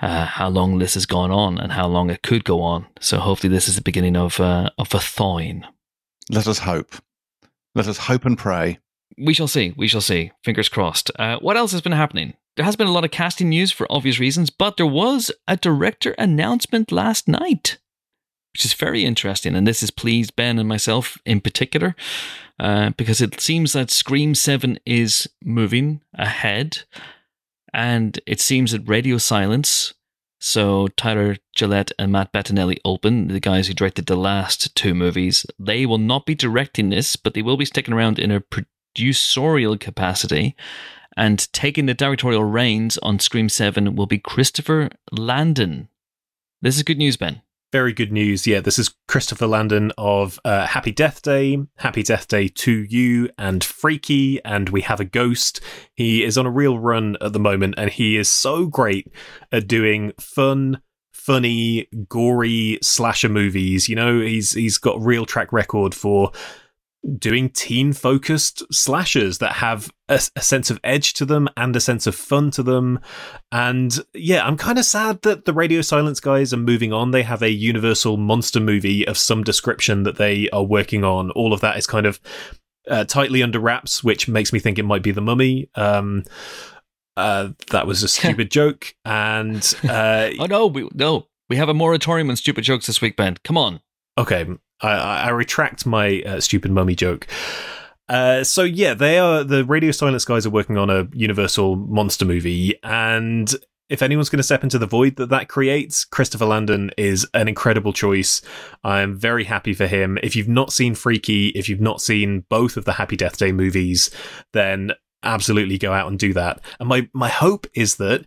uh, how long this has gone on and how long it could go on. So hopefully, this is the beginning of uh, of a thawing. Let us hope. Let us hope and pray. We shall see. We shall see. Fingers crossed. Uh, what else has been happening? There has been a lot of casting news for obvious reasons, but there was a director announcement last night which is very interesting. And this has pleased Ben and myself in particular, uh, because it seems that Scream 7 is moving ahead. And it seems that Radio Silence, so Tyler Gillett and Matt Bettinelli-Olpin, the guys who directed the last two movies, they will not be directing this, but they will be sticking around in a producerial capacity. And taking the directorial reins on Scream 7 will be Christopher Landon. This is good news, Ben very good news. Yeah, this is Christopher Landon of uh, Happy Death Day, Happy Death Day 2U, and Freaky, and We Have a Ghost. He is on a real run at the moment, and he is so great at doing fun, funny, gory slasher movies. You know, he's he's got real track record for doing teen focused slashers that have a, a, sense of edge to them and a sense of fun to them. And yeah, I'm kind of sad that the Radio Silence guys are moving on. They have a Universal monster movie of some description that they are working on. All of that is kind of uh, tightly under wraps, which makes me think it might be The Mummy. Um, uh, that was a stupid joke. And uh, oh no, we no, we have a moratorium on stupid jokes this week, Ben. Come on. Okay, I, I retract my uh, stupid mummy joke. Uh, so yeah, they are the Radio Silence guys are working on a Universal monster movie, and if anyone's going to step into the void that that creates, Christopher Landon is an incredible choice. I'm very happy for him. If you've not seen Freaky, if you've not seen both of the Happy Death Day movies, then absolutely go out and do that. And my my hope is that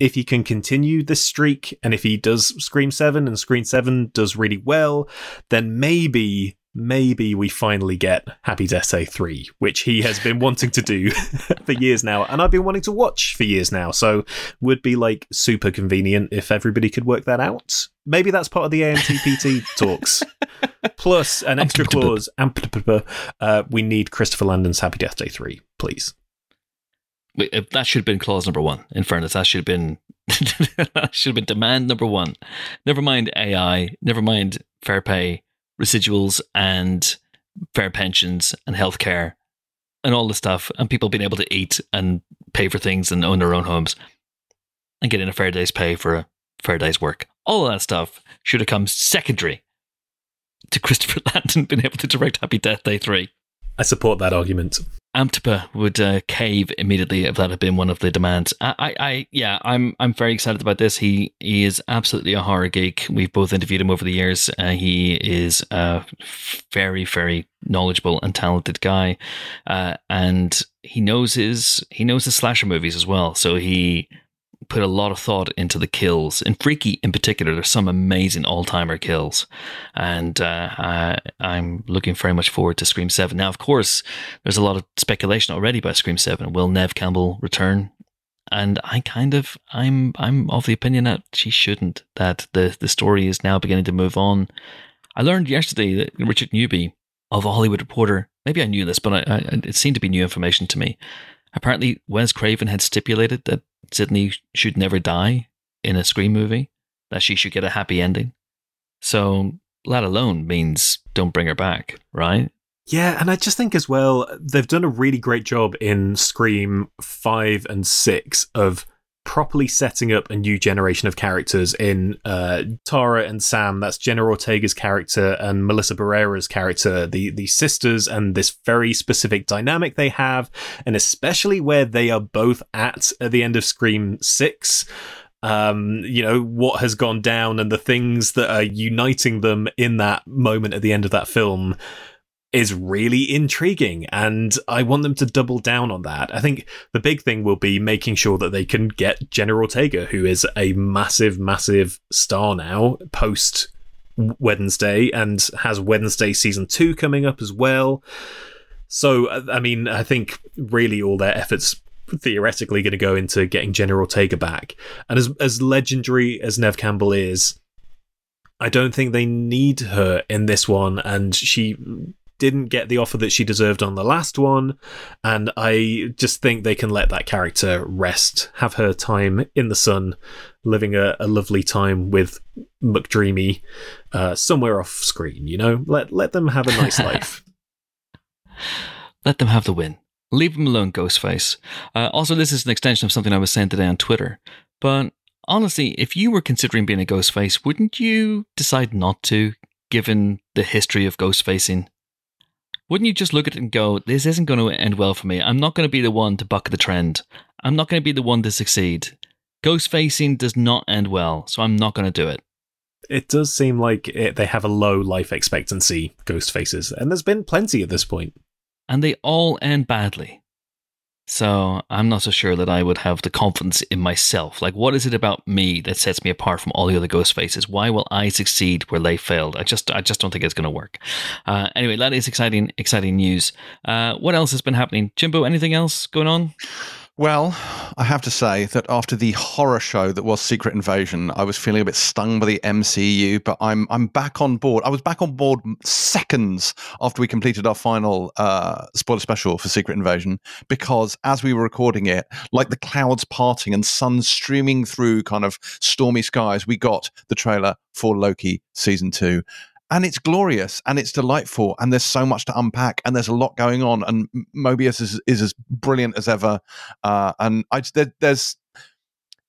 if he can continue this streak and if he does Scream 7 and Scream 7 does really well, then maybe maybe we finally get Happy Death Day 3, which he has been wanting to do for years now, and I've been wanting to watch for years now. So would be like super convenient if everybody could work that out. Maybe that's part of the AMPTP talks. Plus an extra clause. Uh, we need Christopher Landon's Happy Death Day 3, please that should have been clause number one. In fairness, that should have been should have been demand number one. Never mind AI. Never mind fair pay, residuals, and fair pensions and healthcare, and all the stuff, and people being able to eat and pay for things and own their own homes, and getting a fair day's pay for a fair day's work. All of that stuff should have come secondary to Christopher Landon being able to direct Happy Death Day three. I support that argument. Amtpa would uh, cave immediately if that had been one of the demands. I, I, I, yeah, I'm, I'm very excited about this. He, he is absolutely a horror geek. We've both interviewed him over the years. Uh, he is a very, very knowledgeable and talented guy, uh, and he knows his, he knows his slasher movies as well. So he put a lot of thought into the kills. In Freaky, in particular, there's some amazing all timer kills, and uh, I, I'm looking very much forward to Scream Seven. Now, of course, there's a lot of speculation already about Scream Seven. Will Nev Campbell return? And I kind of, I'm, I'm of the opinion that she shouldn't. That the the story is now beginning to move on. I learned yesterday that Richard Newby of the Hollywood Reporter. Maybe I knew this, but I, I, it seemed to be new information to me. Apparently, Wes Craven had stipulated that Sidney should never die in a Scream movie, that she should get a happy ending. So that alone means don't bring her back, right? Yeah, and I just think as well, they've done a really great job in Scream 5 and 6 of properly setting up a new generation of characters in uh, Tara and Sam. That's Jenna Ortega's character and Melissa Barrera's character, the the sisters, and this very specific dynamic they have, and especially where they are both at at the end of Scream Six. um, you know, what has gone down and the things that are uniting them in that moment at the end of that film is really intriguing and I want them to double down on that. I think the big thing will be making sure that they can get Jenna Ortega, who is a massive, massive star now post Wednesday and has Wednesday season two coming up as well. So, I mean, I think really all their efforts theoretically going to go into getting Jenna Ortega back. And as as legendary as Nev Campbell is, I don't think they need her in this one. And she didn't get the offer that she deserved on the last one. And I just think they can let that character rest, have her time in the sun, living a, a lovely time with McDreamy uh, somewhere off screen. You know, let let them have a nice life. Let them have the win. Leave them alone, Ghostface. Uh, also, this is an extension of something I was saying today on Twitter. But honestly, if you were considering being a Ghostface, wouldn't you decide not to, given the history of Ghostfacing? Wouldn't you just look at it and go, this isn't going to end well for me? I'm not going to be the one to buck the trend. I'm not going to be the one to succeed. Ghost facing does not end well, so I'm not going to do it. It does seem like it, they have a low life expectancy, ghost faces, and there's been plenty at this point and they all end badly. So I'm not so sure that I would have the confidence in myself. Like, what is it about me that sets me apart from all the other ghost faces? Why will I succeed where they failed? I just, I just don't think it's going to work. Uh, anyway, that is exciting, exciting news. Uh, what else has been happening, Jimbo? Anything else going on? Well, I have to say that after the horror show that was Secret Invasion, I was feeling a bit stung by the MCU, but I'm I'm back on board. I was back on board seconds after we completed our final uh, spoiler special for Secret Invasion because as we were recording it, like the clouds parting and sun streaming through kind of stormy skies, we got the trailer for Loki season two and it's glorious and it's delightful and there's so much to unpack and there's a lot going on and Mobius is, is as brilliant as ever uh, and I there, there's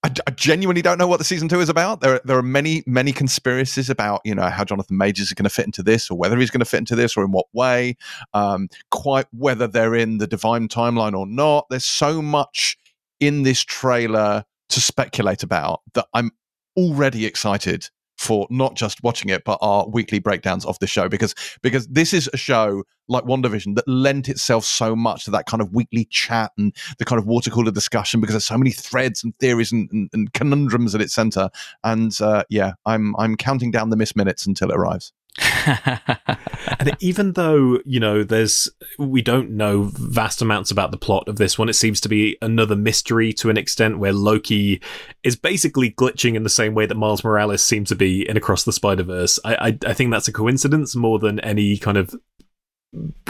I, I, genuinely don't know what the season two is about. There, there are many, many conspiracies about, you know, how Jonathan Majors is going to fit into this, or whether he's going to fit into this, or in what way. Um, quite whether they're in the divine timeline or not. There's so much in this trailer to speculate about that I'm already excited for not just watching it but our weekly breakdowns of the show because because this is a show like WandaVision that lent itself so much to that kind of weekly chat and the kind of water cooler discussion because there's so many threads and theories and, and, and conundrums at its center. And uh, yeah I'm I'm counting down the missed minutes until it arrives and even though you know there's we don't know vast amounts about the plot of this one it seems to be another mystery to an extent where loki is basically glitching in the same way that miles morales seemed to be in across the spider-verse. I i, I think that's a coincidence more than any kind of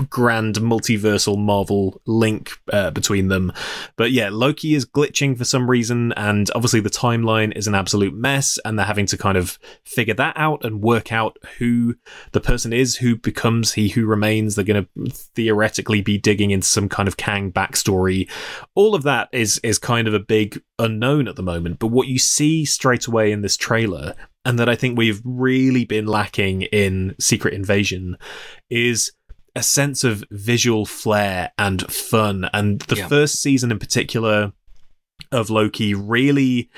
grand multiversal Marvel link uh, between them. But yeah, Loki is glitching for some reason, and obviously the timeline is an absolute mess, and they're having to kind of figure that out and work out who the person is who becomes he who remains. They're going to theoretically be digging into some kind of Kang backstory. All of that is is kind of a big unknown at the moment. But what you see straight away in this trailer and that I think we've really been lacking in Secret Invasion is a sense of visual flair and fun. And the yeah. first season in particular of Loki really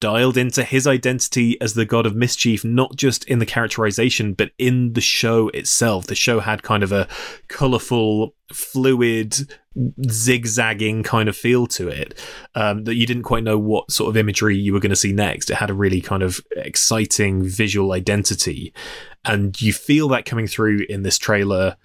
dialed into his identity as the god of mischief, not just in the characterization, but in the show itself. The show had kind of a colorful, fluid, zigzagging kind of feel to it um, that you didn't quite know what sort of imagery you were going to see next. It had a really kind of exciting visual identity. And you feel that coming through in this trailer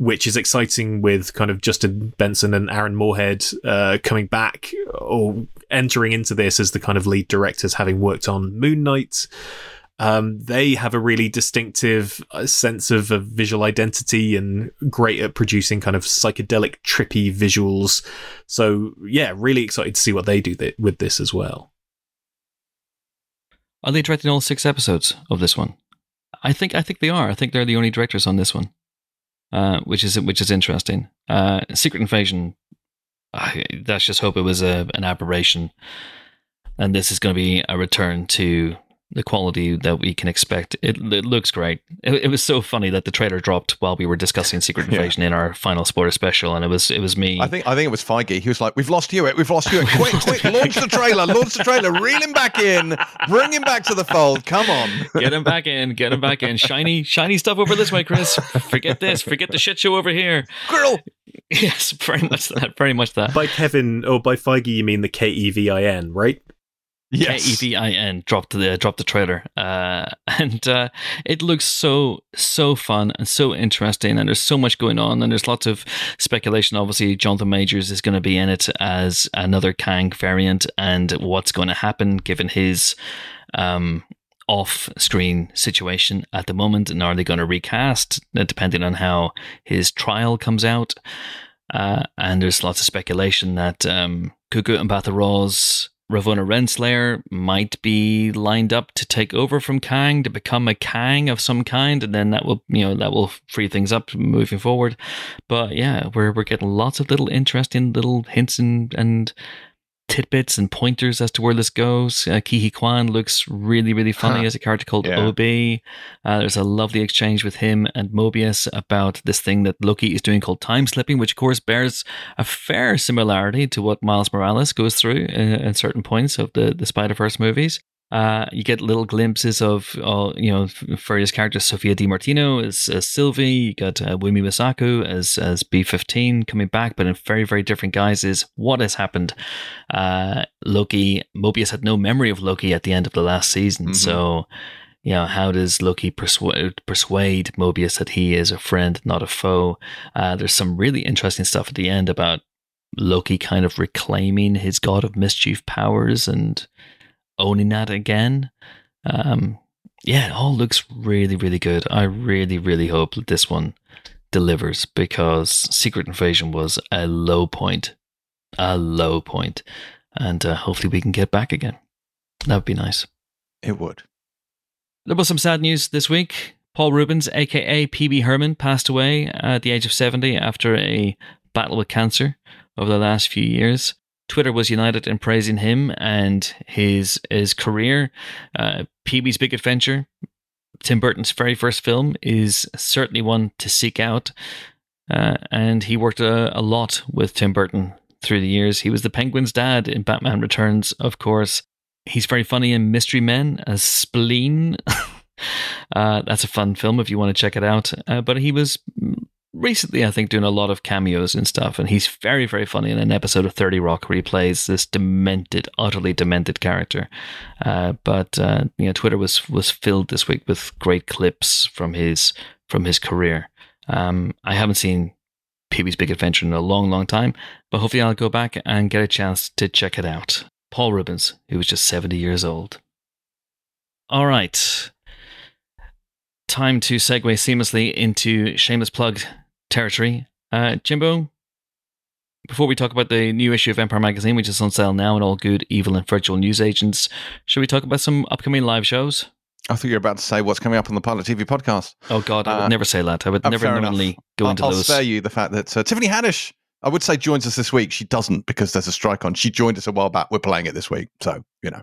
which is exciting with kind of Justin Benson and Aaron Moorhead uh, coming back or entering into this as the kind of lead directors, having worked on Moon Knight. Um, they have a really distinctive uh, sense of a visual identity and great at producing kind of psychedelic, trippy visuals. So, yeah, really excited to see what they do th- with this as well. Are they directing all six episodes of this one? I think I think they are. I think they're the only directors on this one uh, which is which is interesting. Uh, Secret Invasion. I, let's just hope it was a, an aberration, and this is going to be a return to the quality that we can expect. It, it looks great. It, it, was so funny that the trailer dropped while we were discussing Secret Invasion yeah. in our final spoiler special, and it was it was me. I think I think it was Feige. He was like, "We've lost Hewitt. We've lost Hewitt. Quick, quick! Launch the trailer. Launch the trailer. Reel him back in. Bring him back to the fold. Come on. Get him back in. Get him back in. Shiny, shiny stuff over this way, Chris. Forget this. Forget the shit show over here. Girl. Yes, very much that. Very much that. By Kevin or by Feige, you mean the K E V I N, right? Yes. K E V I N dropped the dropped the trailer, uh, and uh, it looks so so fun and so interesting, and there's so much going on, and there's lots of speculation. Obviously, Jonathan Majors is going to be in it as another Kang variant, and what's going to happen given his um, off-screen situation at the moment, and are they going to recast uh, depending on how his trial comes out? Uh, and there's lots of speculation that um, Gugu Mbatha-Raw's Ravonna Renslayer might be lined up to take over from Kang to become a Kang of some kind, and then that will you know that will free things up moving forward. But yeah, we're we're getting lots of little interesting little hints and and tidbits and pointers as to where this goes. Uh, Huy Quan looks really, really funny huh. as a character called yeah. OB. Uh, there's a lovely exchange with him and Mobius about this thing that Loki is doing called time slipping, which of course bears a fair similarity to what Miles Morales goes through in, in certain points of the, the Spider Verse movies. Uh, you get little glimpses of, uh, you know, various characters. Sophia Di Martino as, as Sylvie. You got uh, Wunmi Mosaku as as B fifteen coming back, but in very very different guises. What has happened? Uh, Loki Mobius had no memory of Loki at the end of the last season, mm-hmm. so you know, how does Loki persuade persuade Mobius that he is a friend, not a foe? Uh, there's some really interesting stuff at the end about Loki kind of reclaiming his god of mischief powers and owning that again. Um, yeah, it all looks really, really good. I really, really hope that this one delivers because Secret Invasion was a low point, a low point, and uh, hopefully we can get back again. That would be nice. It would. There was some sad news this week. Paul Reubens, aka Pee-wee Herman, passed away at the age of 70 after a battle with cancer over the last few years. Twitter was united in praising him and his his career. Uh, Pee-wee's Big Adventure, Tim Burton's very first film, is certainly one to seek out. Uh, and he worked a, a, lot with Tim Burton through the years. He was the Penguin's dad in Batman Returns, of course. He's very funny in Mystery Men as Spleen. uh, that's a fun film if you want to check it out. Uh, but he was recently, I think, doing a lot of cameos and stuff. And he's very, very funny in an episode of 30 Rock where he plays this demented, utterly demented character. Uh, but, uh, you know, Twitter was, was filled this week with great clips from his, from his career. Um, I haven't seen Pee Wee's Big Adventure in a long, long time, but hopefully I'll go back and get a chance to check it out. Paul Reubens, who was just 70 years old. All right time to segue seamlessly into shameless plug territory. Uh, Jimbo, before we talk about the new issue of Empire Magazine, which is on sale now in all good, evil, and virtual news agents, should we talk about some upcoming live shows? I thought you were about to say what's coming up on the Pilot TV podcast. Oh God, I would uh, never say that. I would uh, never normally go I'll, into I'll those. I'll spare you the fact that uh, Tiffany Haddish, I would say, joins us this week. She doesn't because there's a strike on. She joined us a while back. We're playing it this week, so you know.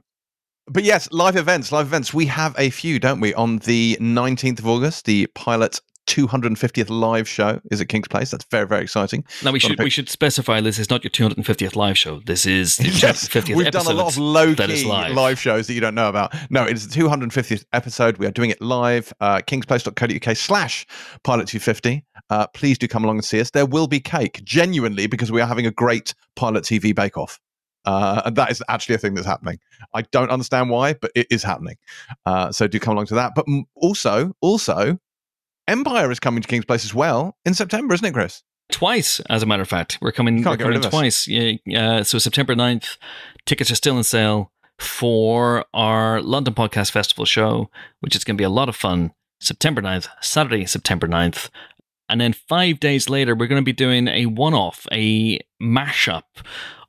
But yes, live events, live events. We have a few, don't we? On the 19th of August, the Pilot 250th live show is at King's Place. That's very, very exciting. Now we should we should specify this is not your 250th live show. This is the yes, 250th We've done a lot of low key live. live. shows that you don't know about. No, it is the 250th episode. We are doing it live. Uh, kingsplace.co.uk slash pilot 250. Uh, please do come along and see us. There will be cake, genuinely, because we are having a great Pilot TV bake off. Uh, and that is actually a thing that's happening. I don't understand why, but it is happening. Uh, so do come along to that. But also, also, Empire is coming to King's Place as well in September, isn't it, Chris? Twice, as a matter of fact. We're coming, we're coming twice. Yeah, uh, so September 9th, tickets are still on sale for our London Podcast Festival show, which is going to be a lot of fun. September 9th, Saturday, September 9th. And then five days later, we're going to be doing a one off, a mashup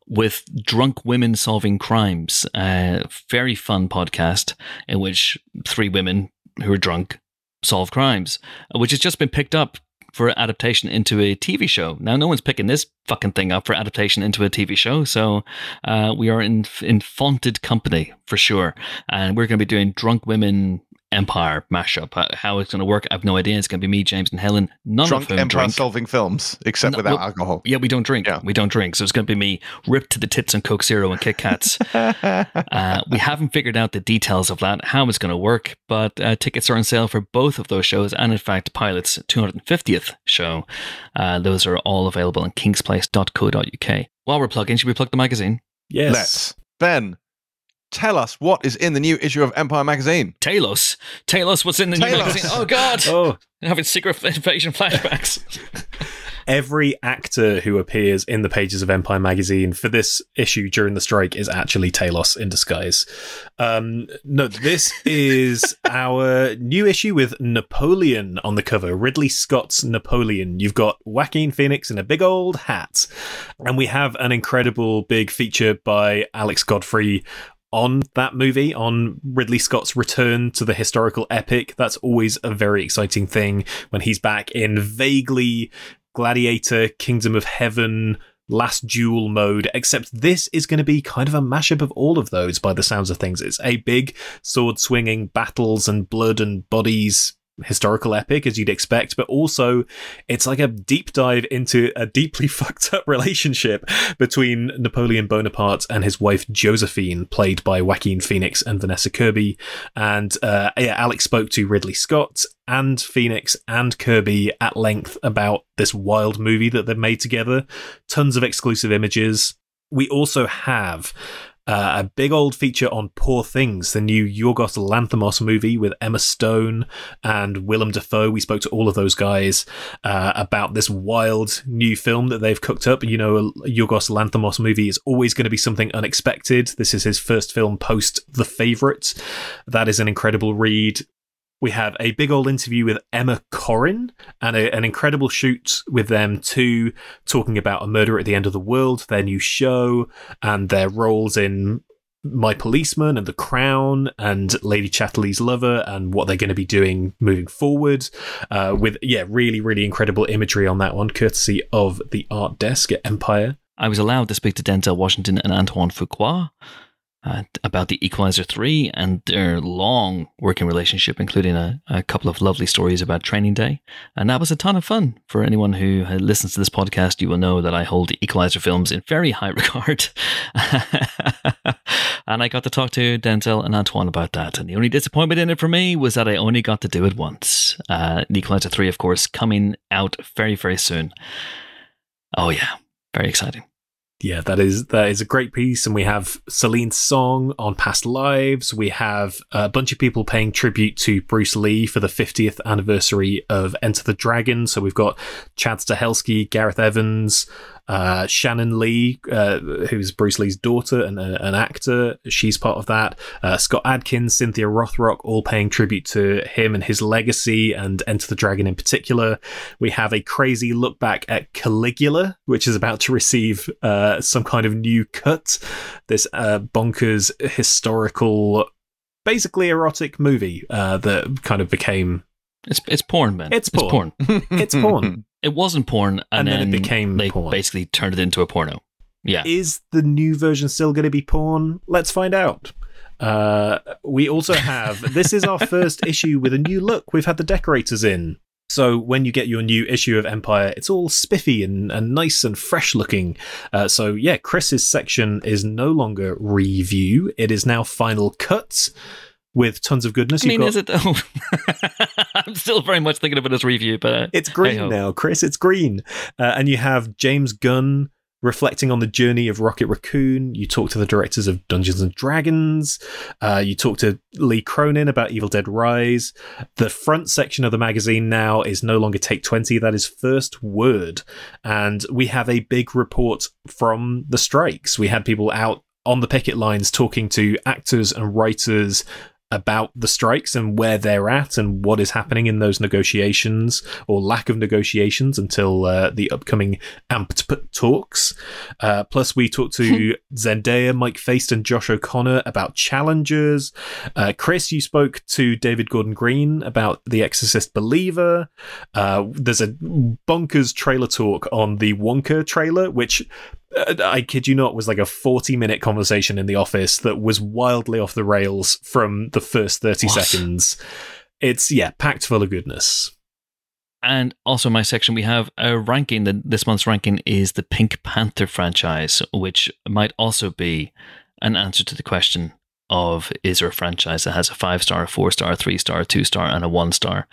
with drunk women solving crimes. A very fun podcast in which three women who are drunk solve crimes, which has just been picked up for adaptation into a TV show. Now, no one's picking this fucking thing up for adaptation into a TV show, so uh, we are in in faunted company for sure. And we're going to be doing drunk women Empire mashup. How- How it's going to work, I have no idea. It's going to be me, James, and Helen. None Drunk of whom Empire drink. solving films, except No, without well- alcohol. Yeah, we don't drink. Yeah. We don't drink. So it's going to be me ripped to the tits on Coke Zero and Kit Kats. uh, we haven't figured out the details of that, how it's going to work, but uh, tickets are on sale for both of those shows and, in fact, Pilot's 250th show. Uh, those are all available on kingsplace.co.uk. While we're plugging, should we plug the magazine? Yes. Let's. Ben, tell us what is in the new issue of Empire magazine. Talos. Talos, what's in the new Talos. magazine? Oh, God. Oh, I'm having secret invasion flashbacks. every actor who appears in the pages of Empire magazine for this issue during the strike is actually Talos in disguise. Um, no, this is our new issue with Napoleon on the cover. Ridley Scott's Napoleon. You've got Joaquin Phoenix in a big old hat, and we have an incredible big feature by Alex Godfrey. On that movie, on Ridley Scott's return to the historical epic, that's always a very exciting thing when he's back in vaguely Gladiator, Kingdom of Heaven, Last Duel mode, except this is going to be kind of a mashup of all of those by the sounds of things. It's a big sword swinging battles and blood and bodies historical epic as you'd expect, but also it's like a deep dive into a deeply fucked up relationship between Napoleon Bonaparte and his wife Josephine, played by Joaquin Phoenix and Vanessa Kirby. And uh, yeah, Alex spoke to Ridley Scott and Phoenix and Kirby at length about this wild movie that they've made together. Tons of exclusive images. We also have uh, a big old feature on Poor Things, the new Yorgos Lanthimos movie with Emma Stone and Willem Dafoe. We spoke to all of those guys uh, about this wild new film that they've cooked up. You know, a Yorgos Lanthimos movie is always going to be something unexpected. This is his first film post The Favourite. That is an incredible read. We have a big old interview with Emma Corrin and a, an incredible shoot with them too, talking about A Murder at the End of the World, their new show, and their roles in My Policeman and The Crown and Lady Chatterley's Lover and what they're going to be doing moving forward. Uh, with, yeah, really, really incredible imagery on that one, courtesy of the art desk at Empire. I was allowed to speak to Denzel Washington and Antoine Fuqua uh, about the Equalizer 3 and their long working relationship, including a, a couple of lovely stories about Training Day. And that was a ton of fun. For anyone who listens to this podcast, you will know that I hold the Equalizer films in very high regard. and I got to talk to Denzel and Antoine about that. And the only disappointment in it for me was that I only got to do it once. Uh, Equalizer 3, of course, coming out very, very soon. Oh, yeah. Very exciting. Yeah, that is that is a great piece, and we have Celine Song on past lives. We have a bunch of people paying tribute to Bruce Lee for the 50th anniversary of Enter the Dragon. So we've got Chad Stahelski, Gareth Evans, uh, Shannon Lee, uh, who's Bruce Lee's daughter and uh, an actor. She's part of that. Uh, Scott Adkins, Cynthia Rothrock, all paying tribute to him and his legacy and Enter the Dragon in particular. We have a crazy look back at Caligula, which is about to receive uh, some kind of new cut. This uh, bonkers historical, basically erotic movie uh, that kind of became. It's it's porn, man. It's porn. It's porn. It wasn't porn, and, And then it became they porn. basically turned it into a porno. Yeah, Is the new version still going to be porn? Let's find out. Uh, we also have this is our first issue with a new look. We've had the decorators in. So when you get your new issue of Empire, it's all spiffy and, and nice and fresh looking. Uh, so yeah, Chris's section is no longer review; it is now final cut with tons of goodness. I mean, got- is it though? I'm still very much thinking of it as review, but uh, It's green Hey-ho. now, Chris. It's green. Uh, and you have James Gunn reflecting on the journey of Rocket Raccoon. You talk to the directors of Dungeons and Dragons. Uh, you talk to Lee Cronin about Evil Dead Rise. The front section of the magazine now is no longer Take 20. That is First Word. And we have a big report from the strikes. We had people out on the picket lines talking to actors and writers about the strikes and where they're at and what is happening in those negotiations or lack of negotiations until uh, the upcoming amped talks. Uh, plus, we talked to Zendaya, Mike Faist, and Josh O'Connor about challengers. Uh, Chris, you spoke to David Gordon Green about The Exorcist Believer. Uh, there's a bonkers trailer talk on the Wonka trailer, which Uh, I kid you not, was like a 40 minute conversation in the office that was wildly off the rails from the first 30 what? seconds. It's, yeah, packed full of goodness. And also, in my section, we have a ranking. That this month's ranking is the Pink Panther franchise, which might also be an answer to the question of is there a franchise that has a five star, a four star, a three star, a two star, and a one star?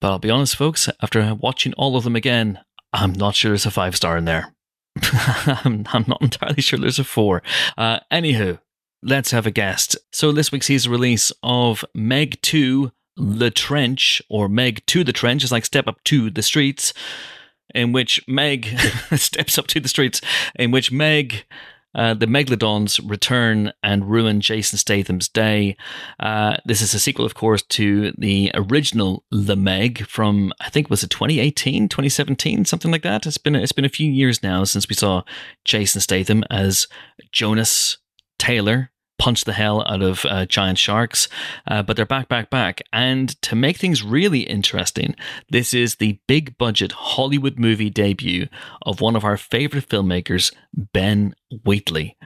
But I'll be honest, folks, after watching all of them again, I'm not sure there's a five star in there. I'm, I'm, not entirely sure there's a four. Uh, anywho, let's have a guest. So this week sees the release of Meg 2 The Trench, or Meg to the Trench is like Step Up to the Streets, in which Meg steps up to the streets, in which Meg uh, the Megalodons return and ruin Jason Statham's day. Uh, this is a sequel, of course, to the original The Meg from I think was it 2018, 2017, something like that. It's been it's been a few years now since we saw Jason Statham as Jonas Taylor punch the hell out of uh, giant sharks, uh, but they're back, back, back. And to make things really interesting, this is the big budget Hollywood movie debut of one of our favorite filmmakers, Ben Wheatley.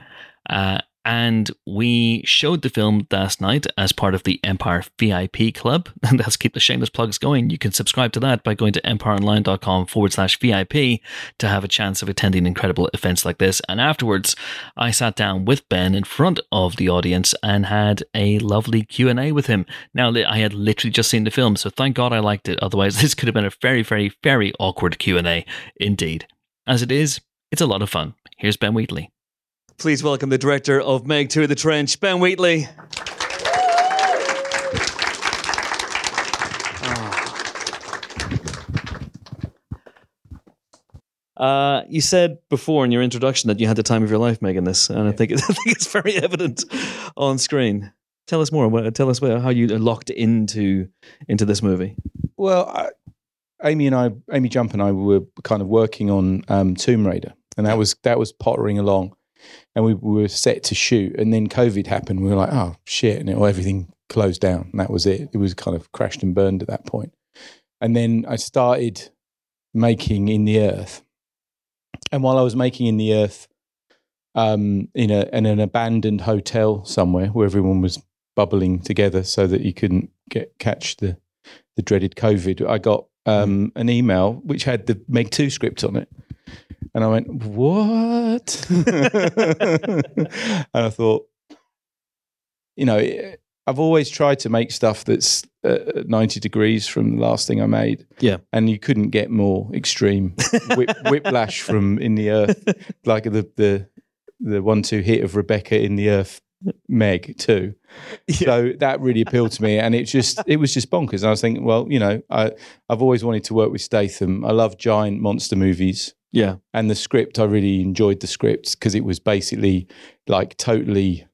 Uh, and we showed the film last night as part of the Empire VIP Club. And let's keep the shameless plugs going. You can subscribe to that by going to empireonline.com forward slash VIP to have a chance of attending incredible events like this. And afterwards, I sat down with Ben in front of the audience and had a lovely Q&A with him. Now, I had literally just seen the film, so thank God I liked it. Otherwise, this could have been a very, very, very awkward Q&A indeed. As it is, it's a lot of fun. Here's Ben Wheatley. Please welcome the director of Meg to the Trench, Ben Wheatley. Uh, you said before in your introduction that you had the time of your life making this, and I think, it, I think it's very evident on screen. Tell us more. Tell us how you locked into into this movie. Well, I, Amy and I, Amy Jump and I, were kind of working on um, Tomb Raider, and that was that was pottering along and we, we were set to shoot, and then COVID happened. We were like, oh shit, and it, everything closed down. And that was it. It was kind of crashed and burned at that point. And then I started making In the Earth, and while I was making In the Earth, um, in a in an abandoned hotel somewhere where everyone was bubbling together so that you couldn't get catch the the dreaded COVID, I got um, an email which had the Meg Two script on it and I went, what? and I thought, you know, I've always tried to make stuff that's uh, 90 degrees from the last thing I made. Yeah. And you couldn't get more extreme whip, whiplash from In the Earth, like the, the, the one two hit of Rebecca in the Earth Meg too. Yeah. So that really appealed to me, and it just it was just bonkers. And I was thinking, well, you know, I I've always wanted to work with Statham. I love giant monster movies. Yeah. And the script, I really enjoyed the script because it was basically like totally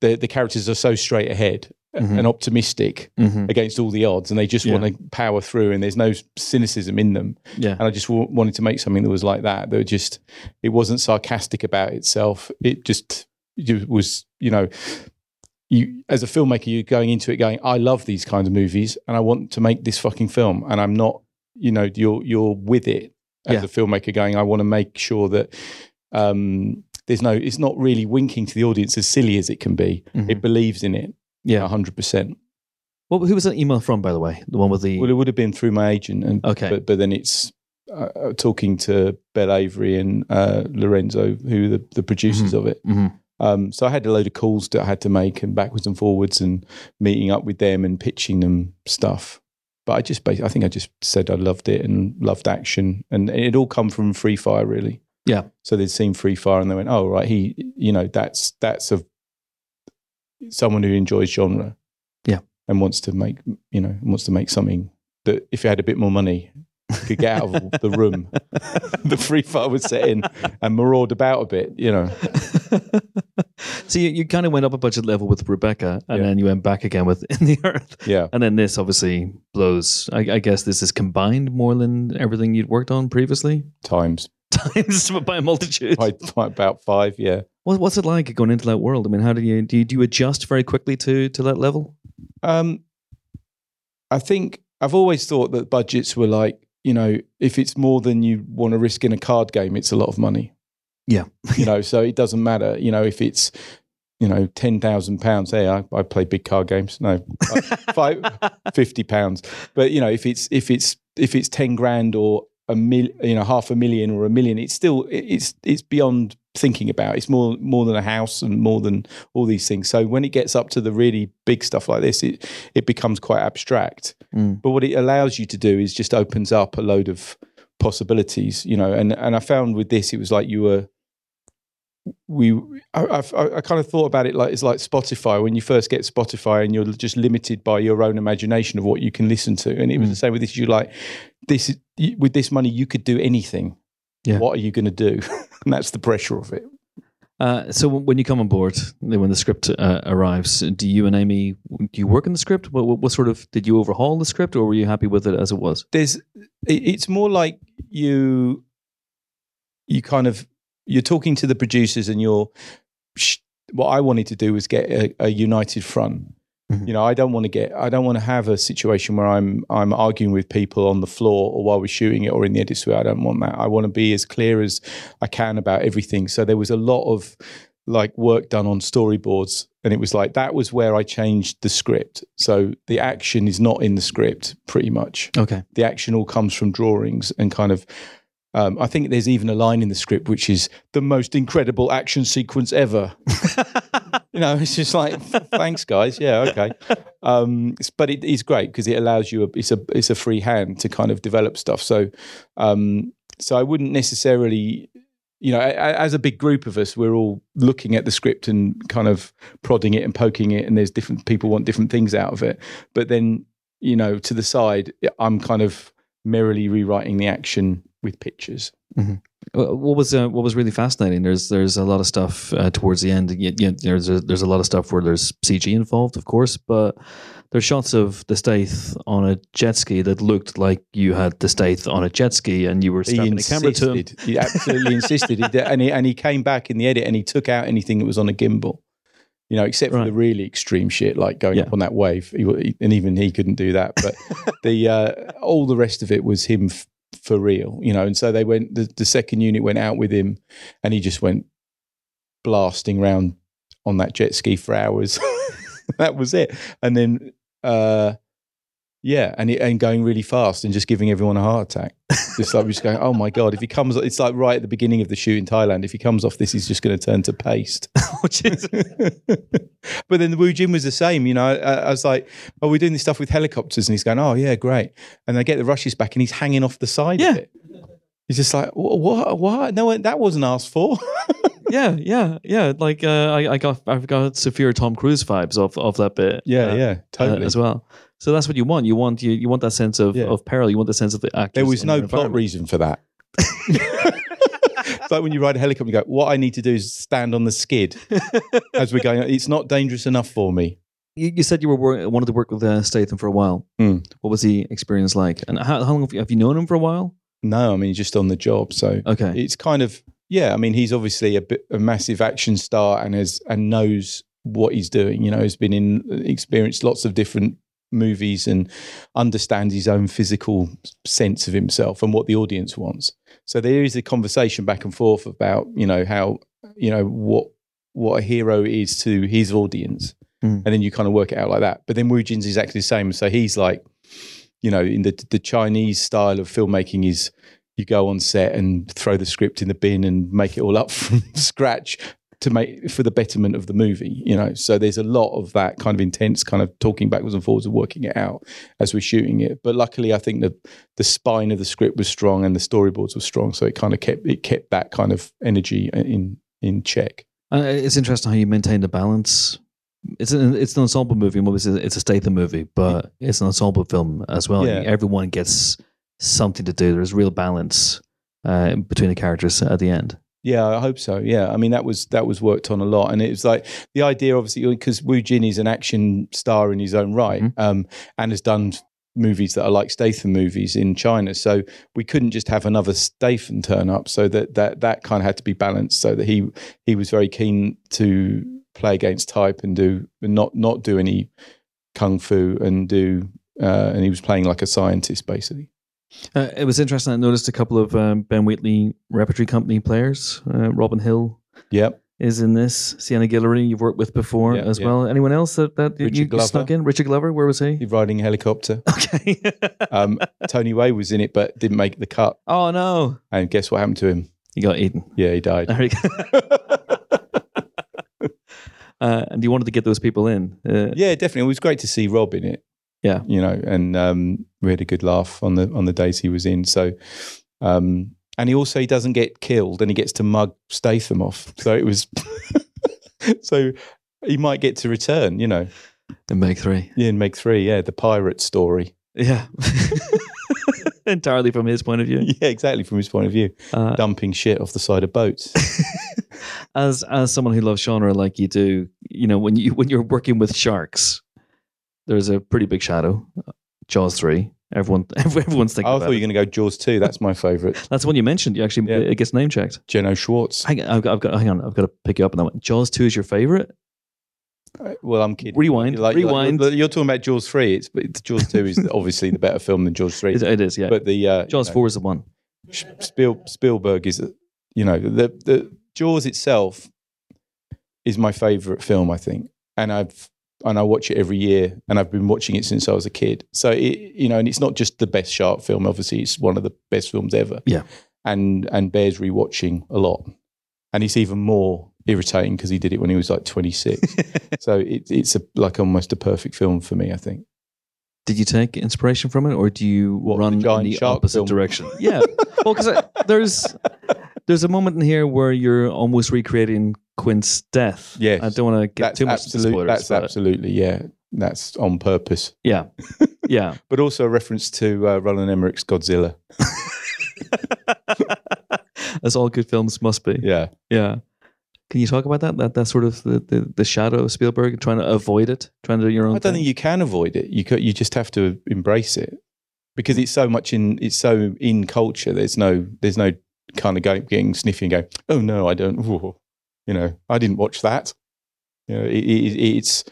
the the characters are so straight ahead mm-hmm. and optimistic mm-hmm. against all the odds, and they just yeah. want to power through, and there's no cynicism in them. Yeah. And I just w- wanted to make something that was like that. That just it wasn't sarcastic about itself. It just it was, you know. You, as a filmmaker, you're going into it going, I love these kinds of movies, and I want to make this fucking film, and I'm not, you know, you're you're with it as yeah. a filmmaker going, I want to make sure that um, there's no, it's not really winking to the audience as silly as it can be. Mm-hmm. It believes in it. Yeah. 100%. Well, who was that email from, by the way? The one with the. Well, it would have been through my agent. And, okay. But, but then it's uh, uh talking to Belle Avery and uh, Lorenzo, who are the, the producers mm-hmm. of it. Mm-hmm. Um, so I had a load of calls that I had to make and backwards and forwards and meeting up with them and pitching them stuff. But I just, I think I just said I loved it and loved action, and it all come from Free Fire, really. Yeah. So they'd seen Free Fire, and they went, "Oh, right, he, you know, that's that's a someone who enjoys genre, yeah, and wants to make, you know, wants to make something that if he had a bit more money, could get out of the room. the free fire was set in and maraud about a bit, you know. so you, you kind of went up a budget level with Rebecca, and Yeah. then you went back again with In the Earth, Yeah. and then this obviously blows. I, I guess this is combined more than everything you'd worked on previously, Times times by a multitude. by, by about five, yeah. What, what's it like going into that world? I mean, how do you do? You, do you adjust very quickly to to that level? Um, I think I've always thought that budgets were like, you know, if it's more than you want to risk in a card game, it's a lot of money. Yeah. you know, so it doesn't matter. You know, if it's, you know, ten thousand pounds. Hey, I, I play big card games. No, five, fifty pounds. But you know, if it's if it's if it's ten grand or a mil, you know, half a million or a million, it's still it's it's beyond thinking about. It's more more than a house and more than all these things. So when it gets up to the really big stuff like this, it it becomes quite abstract. Mm. But what it allows you to do is just opens up a load of possibilities, you know. And and I found with this, it was like you were. We, I, I, I kind of thought about it like it's like Spotify. When you first get Spotify, and you're just limited by your own imagination of what you can listen to, and it was Mm. the same with this. You like this with this money, you could do anything. Yeah. What are you going to do? and that's the pressure of it. Uh, so when you come on board, when the script uh, arrives, do you and Amy do you work in the script? What, what, what sort of did you overhaul the script, or were you happy with it as it was? there's it's more like you you kind of you're talking to the producers and you're what I wanted to do was get a, a united front. Mhm. You know, I don't want to get I don't want to have a situation where I'm I'm arguing with people on the floor or while we're shooting it or in the edit suite. I don't want that. I want to be as clear as I can about everything. So there was a lot of like work done on storyboards and it was like that was where I changed the script. So the action is not in the script pretty much Okay. the action all comes from drawings and kind of um, I think there's even a line in the script which is the most incredible action sequence ever. you know, it's just like thanks, guys. Yeah, okay. Um, it's- but it is great because it allows you a it's a it's a free hand to kind of develop stuff. So, um, so I wouldn't necessarily. You know, as a big group of us, we're all looking at the script and kind of prodding it and poking it, and there's different people want different things out of it. But then you know, to the side, I'm kind of merrily rewriting the action with pictures. Uh, What was uh, what was really fascinating? There's there's a lot of stuff uh, towards the end. You, you, there's a, there's a lot of stuff where there's CG involved, of course, but there's shots of the Stath on a jet ski that looked like you had the Stath on a jet ski, and you were He strapping a camera to him. He absolutely insisted. He did, and he and he came back in the edit and he took out anything that was on a gimbal. You know, except for Right. the really extreme shit like going Yeah. up on that wave, he, and even he couldn't do that. But the uh, all the rest of it was him f- for real. You know, and so they went. The, the second unit went out with him, and he just went blasting around on that jet ski for hours. that was it. And then, uh, yeah, and it, and going really fast and just giving everyone a heart attack. Just like we're just going, oh my god! If he comes, it's like right at the beginning of the shoot in Thailand. If he comes off this, he's just going to turn to paste. Is but then the Wu Jing was the same. You know, I, I was like, "Oh, we're doing this stuff with helicopters," and he's going, "Oh yeah, great." And they get the rushes back, and he's hanging off the side Yeah. of it. He's just like, "What? What? No, that wasn't asked for." yeah, yeah, yeah. Like uh, I, I got I've got severe Tom Cruise vibes of of that bit. yeah, uh, yeah, uh, totally. as well. So that's what you want. You want you, you want that sense of, Yeah. of peril. You want the sense of the actors. there was no plot reason for that. it's like when you ride a helicopter, you go, "What I need to do is stand on the skid as we're going." It's not dangerous enough for me. You, you said you were wor- wanted to work with uh, Statham for a while. Hmm. What was the experience like? And how, how long have you, have you known him for a while? No, I mean just on the job. So Okay. it's kind of yeah. I mean, he's obviously a bit a massive action star and has and knows what he's doing. You know, has been in experienced lots of different movies and understands his own physical sense of himself and what the audience wants. So there is a conversation back and forth about you know how you know what what a hero is to his audience, Mm. and then you kind of work it out like that. But then Wu Jing's exactly the same. So he's like, you know, in the the Chinese style of filmmaking is you go on set and throw the script in the bin and make it all up from scratch to make for the betterment of the movie you know so there's a lot of that kind of intense kind of talking backwards and forwards and working it out as we're shooting it but luckily i think the the spine of the script was strong and the storyboards were strong so it kind of kept it kept that kind of energy in in check Uh, it's interesting how you maintain the balance. It's an it's an ensemble movie. Obviously, it's a Statham movie, but it's an ensemble film as well. Yeah. Everyone gets something to do. There's real balance uh, between the characters at the end. Yeah, I hope so. Yeah, I mean that was that was worked on a lot, and it was like the idea, obviously, because Wu Jing is an action star in his own right, Mhm. um, and has done movies that are like Statham movies in China. So we couldn't just have another Statham turn up. So that that that kind of had to be balanced. So that he he was very keen to play against type and do and not not do any kung fu and do. Uh, and he was playing like a scientist, basically. Uh, it was interesting. I noticed a couple of um, Ben Wheatley Repertory Company players. Uh, Robin Hill Yep. is in this. Sienna Guillory, you've worked with before Yeah, as yeah. well. Anyone else that, that you, Richard you Glover. snuck in? Richard Glover, where was he? He's riding a helicopter. Okay. Um, Tony Way was in it, but didn't make the cut. oh no, And guess what happened to him? he got eaten. Yeah, he died. There you go. uh, and you wanted to get those people in. Uh, yeah, definitely. It was great to see Rob in it. Yeah. you know, and um, we had a good laugh on the on the days he was in. So, um, and he also he doesn't get killed, and he gets to mug Statham off. So it was, so he might get to return. You know, in Meg three. yeah, and make three. Yeah, the pirate story. Yeah. Entirely from his point of view. Yeah, exactly. From his point of view, Uh, dumping shit off the side of boats. as as someone who loves genre like you do, you know when you when you're working with sharks, there's a pretty big shadow. Jaws three. Everyone everyone's thinking I thought you were going to go Jaws two. That's my favorite. That's the one you mentioned. You actually Yeah. it gets name checked. Jeannot Szwarc. Hang, I've got, I've got, hang on, I've got to pick you up on that one. Jaws two is your favorite? Uh, Well, I'm kidding. Rewind, Like- rewind. Like, you're talking about Jaws three. It's but Jaws two is obviously the better film than Jaws three. It, it is, yeah. But the uh, Jaws you know, four is the one. Spiel, Spielberg is, you know, the the Jaws itself is my favorite film, I think, and I've and I watch it every year, and I've been watching it since I was a kid. So it, you know, and it's not just the best shark film. Obviously, it's one of the best films ever. Yeah. and and bears rewatching a lot, and it's even more irritating because he did it when he was like 26. so it, it's a, like almost a perfect film for me, I think. Did you take inspiration from it, or do you What, the run in giant the opposite film? direction? Yeah, well, because there's there's a moment in here where you're almost recreating Quint's death. Yes. I don't want to get That's too much absolute. spoilers. That's but absolutely yeah. That's on purpose. yeah, yeah. but also a reference to uh, Roland Emmerich's Godzilla. As all good films must be. Yeah, Yeah. Can you talk about that? That that sort of the, the, the shadow of Spielberg, trying to avoid it, trying to do your own. I don't thing? think you can avoid it. You could, you just have to embrace it because it's so much in it's so in culture. There's no there's no kind of going getting sniffy and going. Oh no, I don't. ooh," you know, I didn't watch that. You know, it, it, it's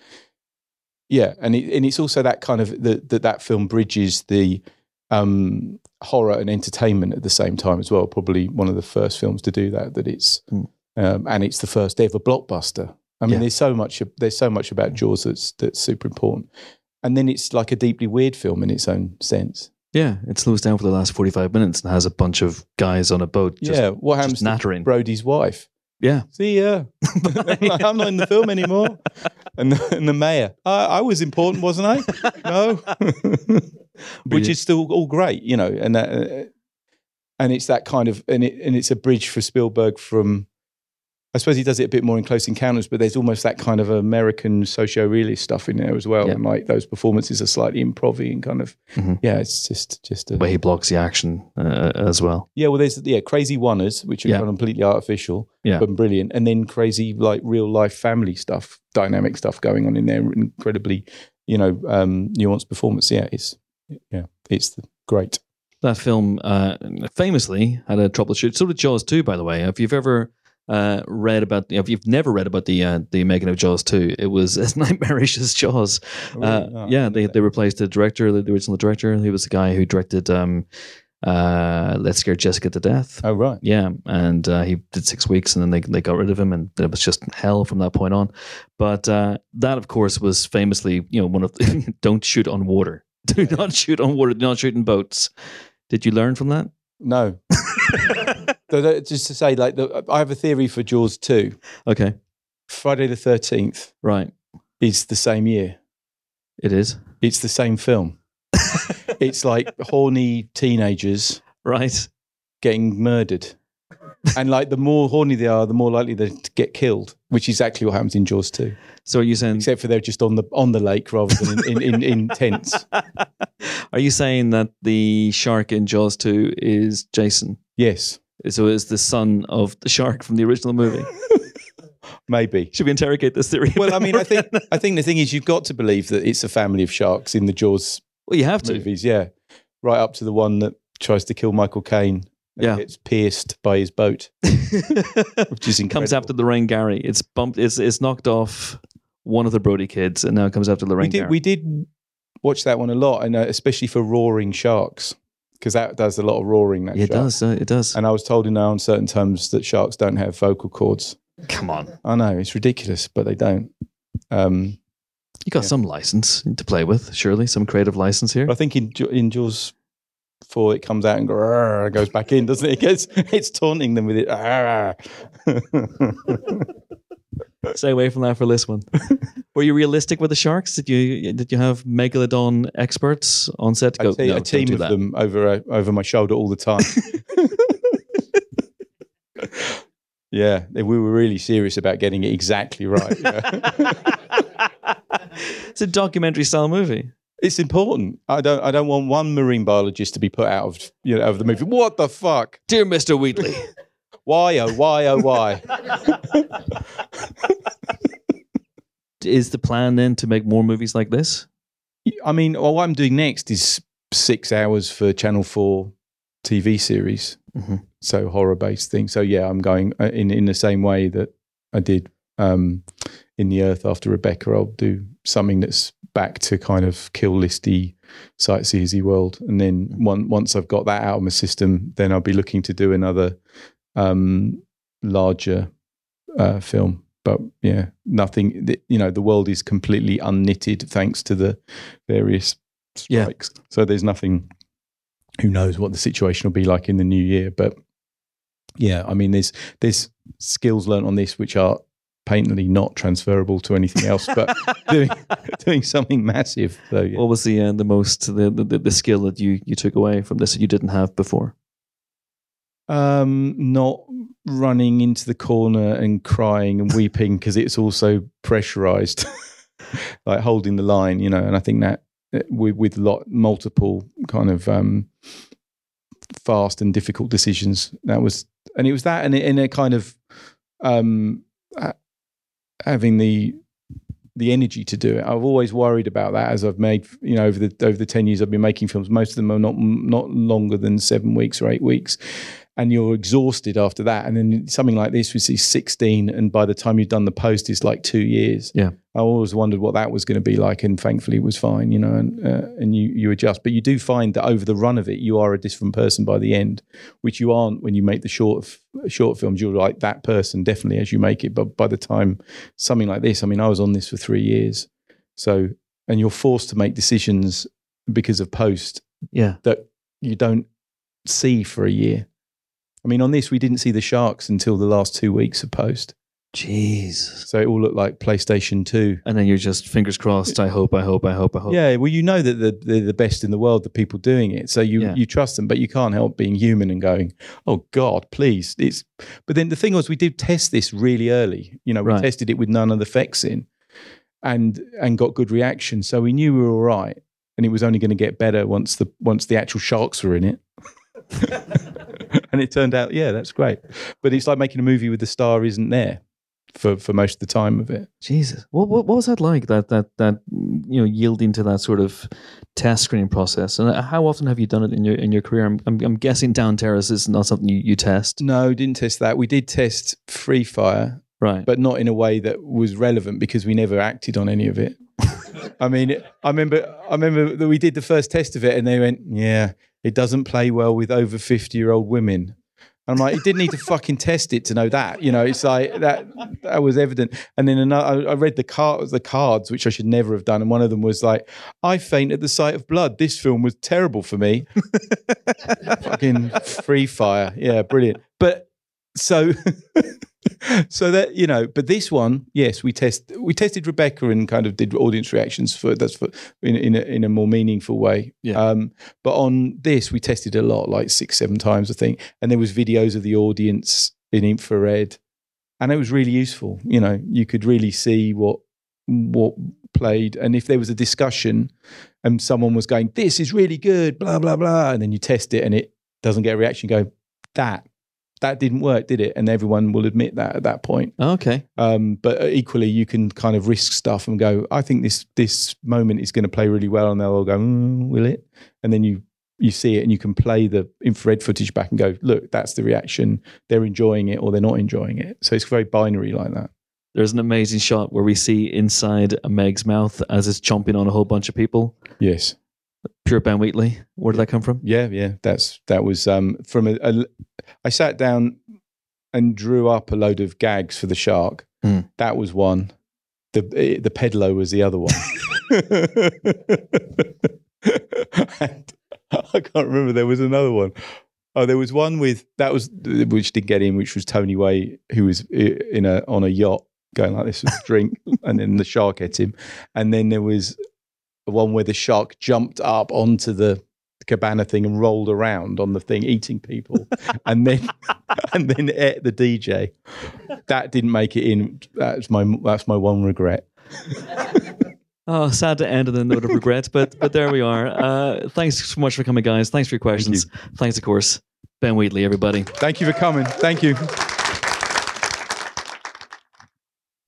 yeah, and it, and it's also that kind of that that that film bridges the um, horror and entertainment at the same time as well. Probably one of the first films to do that. That it's Mm. um, and it's the first ever blockbuster. I mean, Yeah. there's so much there's so much about Jaws that's that's super important. And then it's like a deeply weird film in its own sense. Yeah, it slows down for the last forty-five minutes and has a bunch of guys on a boat. Just, yeah, what happens just nattering. Brody's wife? Yeah, See ya. I'm not in the film anymore. And the, and the mayor, I, I was important, wasn't I? No, which is still all great, you know. And that, uh, and it's that kind of and it and it's a bridge for Spielberg from. I suppose he does it a bit more in Close Encounters, but there's almost that kind of American socio-realist stuff in there as well, Yeah. and like those performances are slightly improv and kind of Mhm. yeah, it's just just a, way he blocks the action uh, as well. yeah. Well, there's yeah, crazy oneers which are Yeah. completely artificial, Yeah. but brilliant, and then crazy like real life family stuff, dynamic stuff going on in there, incredibly you know um, nuanced performance. Yeah, it's yeah, it's the, great. That film uh, famously had a troubleshoot. So did Jaws 2, by the way. If you've ever uh, read about, you know, if you've never read about the uh, the making of Jaws 2, it was as nightmarish as Jaws. Uh, Oh, yeah, they, they replaced the director, the original director. He was the guy who directed um, uh, Let's Scare Jessica to Death. oh right, Yeah, and uh, he did six weeks, and then they they got rid of him, and it was just hell from that point on. But uh, that, of course, was famously, you know, one of the, don't shoot on water. Do not shoot on water. Do not shoot in boats. Did you learn from that? no. So that- uh, just to say, like, the, I have a theory for Jaws two. Okay, Friday the Thirteenth right. is the same year. It is It's the same film. it's like horny teenagers right. getting murdered. And like the more horny they are, the more likely they to get killed, which is exactly what happens in Jaws 2. So are you saying Except for they're just on the on the lake rather than in, in, in, in tents. Are you saying that the shark in Jaws 2 is Jason? Yes, So is the son of the shark from the original movie? maybe. Should we interrogate this theory? Well, I mean, I think I think the thing is, you've got to believe that it's a family of sharks in the Jaws well, you have to. movies. Yeah, right up to the one that tries to kill Michael Caine. and Yeah. gets pierced by his boat, which is incredible. comes after Lorraine Gary. It's bumped. It's it's knocked off one of the Brody kids, and now it comes after Lorraine we did Gary. we did watch that one a lot, and uh, especially for roaring sharks, because that does a lot of roaring. That Yeah, it shark. does. Uh, it does. And I was told in our uncertain terms that sharks don't have vocal cords. Come on, I know it's ridiculous, but they don't. Um, you got Yeah. some license to play with, surely some creative license here. I think in Jaw- in Jaws four, it comes out and "Grrr," goes back in, doesn't it? It gets, it's taunting them with it. Stay away from that for this one. Were you realistic with the sharks? Did you did you have megalodon experts on set to I go? te- no, a team do of that." them over uh, over my shoulder all the time. yeah, we were really serious about getting it exactly right. yeah. it's a documentary style movie. it's important. I don't. I don't want one marine biologist to be put out of you know of the movie. What the fuck? Dear Mr. Wheatley, Why oh why oh why? is the plan then to make more movies like this? I mean, well, what I'm doing next is six hours for Channel Four TV series, Mhm. so horror based thing. So yeah, I'm going uh, in in the same way that I did um, in the Earth after Rebecca. I'll do something that's back to kind of kill listy, sightseersy world, and then one, once I've got that out of my system, then I'll be looking to do another um, larger uh, film. But yeah, nothing. th- You know, the world is completely unknitted thanks to the various Yeah. strikes. So there's nothing. Who knows what the situation will be like in the new year? But yeah, I mean, there's there's skills learnt on this which are patently not transferable to anything else. But doing doing something massive. So yeah. What was the uh, the most the, the the skill that you you took away from this that you didn't have before? Um, not running into the corner and crying and weeping because it's also pressurized, like holding the line, you know. And I think that uh, with with lot multiple kind of um, fast and difficult decisions, that was, and it was that, and in a kind of um, having the the energy to do it. I've always worried about that as I've made, you know, over the over the ten years I've been making films. Most of them are not not longer than seven weeks or eight weeks, and you're exhausted after that. And then something like this, we see sixteen, and by the time you've done the post, it's like two years. Yeah. I always wondered what that was going to be like, and thankfully it was fine, you know. And uh, and you you adjust, but you do find that over the run of it, you are a different person by the end, which you aren't when you make the short short films. You're like that person definitely as you make it, but by the time something like this, I mean, I was on this for three years, so and you're forced to make decisions because of post Yeah, that you don't see for a year. I mean, on this, we didn't see the sharks until the last two weeks of post. jeez. So it all looked like PlayStation 2. And then you're just fingers crossed. I hope. I hope. I hope. I hope. Yeah, well, you know that the, they're the best in the world, the people doing it. So you, Yeah. you trust them, but you can't help being human and going, oh, God, please. It's. But then the thing was, we did test this really early. You know, we Right. tested it with none of the effects in and and got good reaction. So we knew we were all right. And it was only going to get better once the once the actual sharks were in it. and it turned out, yeah, that's great. But it's like making a movie with the star isn't there for, for most of the time of it. Jesus, what, what what was that like? That that that you know yielding to that sort of test screening process. And uh, how often have you done it in your in your career? I'm I'm, I'm guessing down terrace is not something you, you test, No, didn't test that. We did test Free Fire, right? but not in a way that was relevant because we never acted on any of it. I mean, I remember, I remember that we did the first test of it, and they went, "Yeah, it doesn't play well with over fifty-year-old women." And I'm like, you didn't need to fucking test it to know that. You know, it's like that. That was evident. And then another, I read the cards, the cards, which I should never have done. And one of them was like, "I faint at the sight of blood. This film was terrible for me." fucking free fire, yeah, brilliant. But so, so that you know, but this one, yes, we test we tested Rebecca and kind of did audience reactions for that's for in in a, in a more meaningful way. Yeah. Um, but on this, we tested a lot, like six, seven times, I think, and there was videos of the audience in infrared, and it was really useful. You know, you could really see what what played, and if there was a discussion and someone was going, "This is really good," blah blah blah, and then you test it and it doesn't get a reaction, go that that didn't work, did it? And everyone will admit that at that point. Okay. Um, but equally, you can kind of risk stuff and go, I think this this moment is going to play really well, and they'll all go, mm, will it? And then you you see it, and you can play the infrared footage back and go, look, that's the reaction. They're enjoying it, or they're not enjoying it. So it's very binary like that. There's an amazing shot where we see inside Meg's mouth as it's chomping on a whole bunch of people. Yes. Pure Ben Wheatley. Where did that come from? Yeah, yeah. That's that was um, from a, a. I sat down and drew up a load of gags for the shark. Hmm. That was one. The the pedalo was the other one. and I can't remember. There was another one. Oh, there was one with that was which didn't get in, which was Tony Way, who was in a on a yacht going like this with a drink, and then the shark hit him. And then there was one where the shark jumped up onto the cabana thing and rolled around on the thing, eating people, and then and then ate the DJ. That didn't make it in. That's my that's my one regret. Oh, sad to end on a note of regret, but but there we are. Uh, thanks so much for coming, guys. Thanks for your questions. Thanks, of course, Ben Wheatley, everybody. Thank you for coming. Thank you.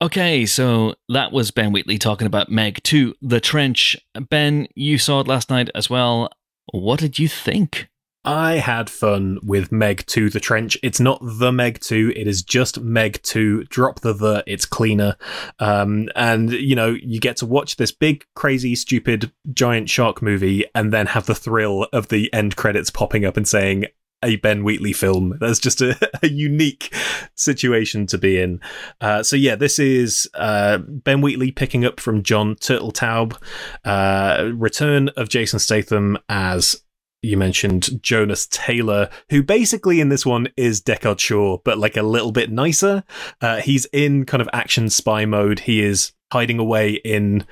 Okay, so that was Ben Wheatley talking about Meg 2, The Trench. Ben, you saw it last night as well. What did you think? I had fun with Meg 2 The Trench. It's not the Meg 2, it is just Meg 2. Drop the the, it's cleaner. Um, and, you know, you get to watch this big, crazy, stupid, giant shark movie and then have the thrill of the end credits popping up and saying, a Ben Wheatley film. That's just a, a unique situation to be in. Uh, so yeah, this is uh, Ben Wheatley picking up from Jon Turteltaub. Uh, return of Jason Statham as you mentioned Jonas Taylor, who basically in this one is Deckard Shaw, but like a little bit nicer. Uh, he's in kind of action spy mode. He is hiding away in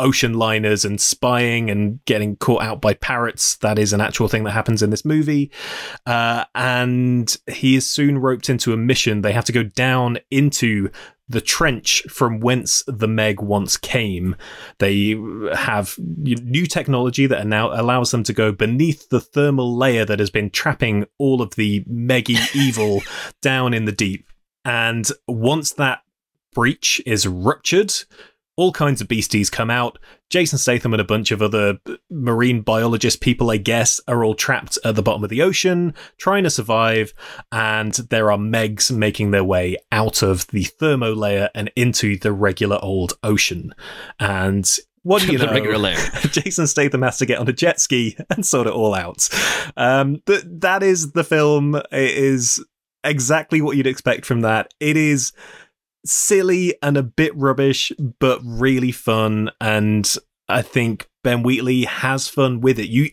ocean liners and spying and getting caught out by parrots. That is an actual thing that happens in this movie. Uh, and he is soon roped into a mission. They have to go down into the trench from whence the Meg once came. They have new technology that now allows them to go beneath the thermal layer that has been trapping all of the Meggy evil down in the deep. And once that breach is ruptured, all kinds of beasties come out. Jason Statham and a bunch of other marine biologist people, I guess, are all trapped at the bottom of the ocean, trying to survive. And there are Megs making their way out of the thermo layer and into the regular old ocean. And what do you know? regular layer. Jason Statham has to get on a jet ski and sort it all out. Um, th- that is the film. It is exactly what you'd expect from that. It is silly and a bit rubbish, but really fun. And I think Ben Wheatley has fun with it. You,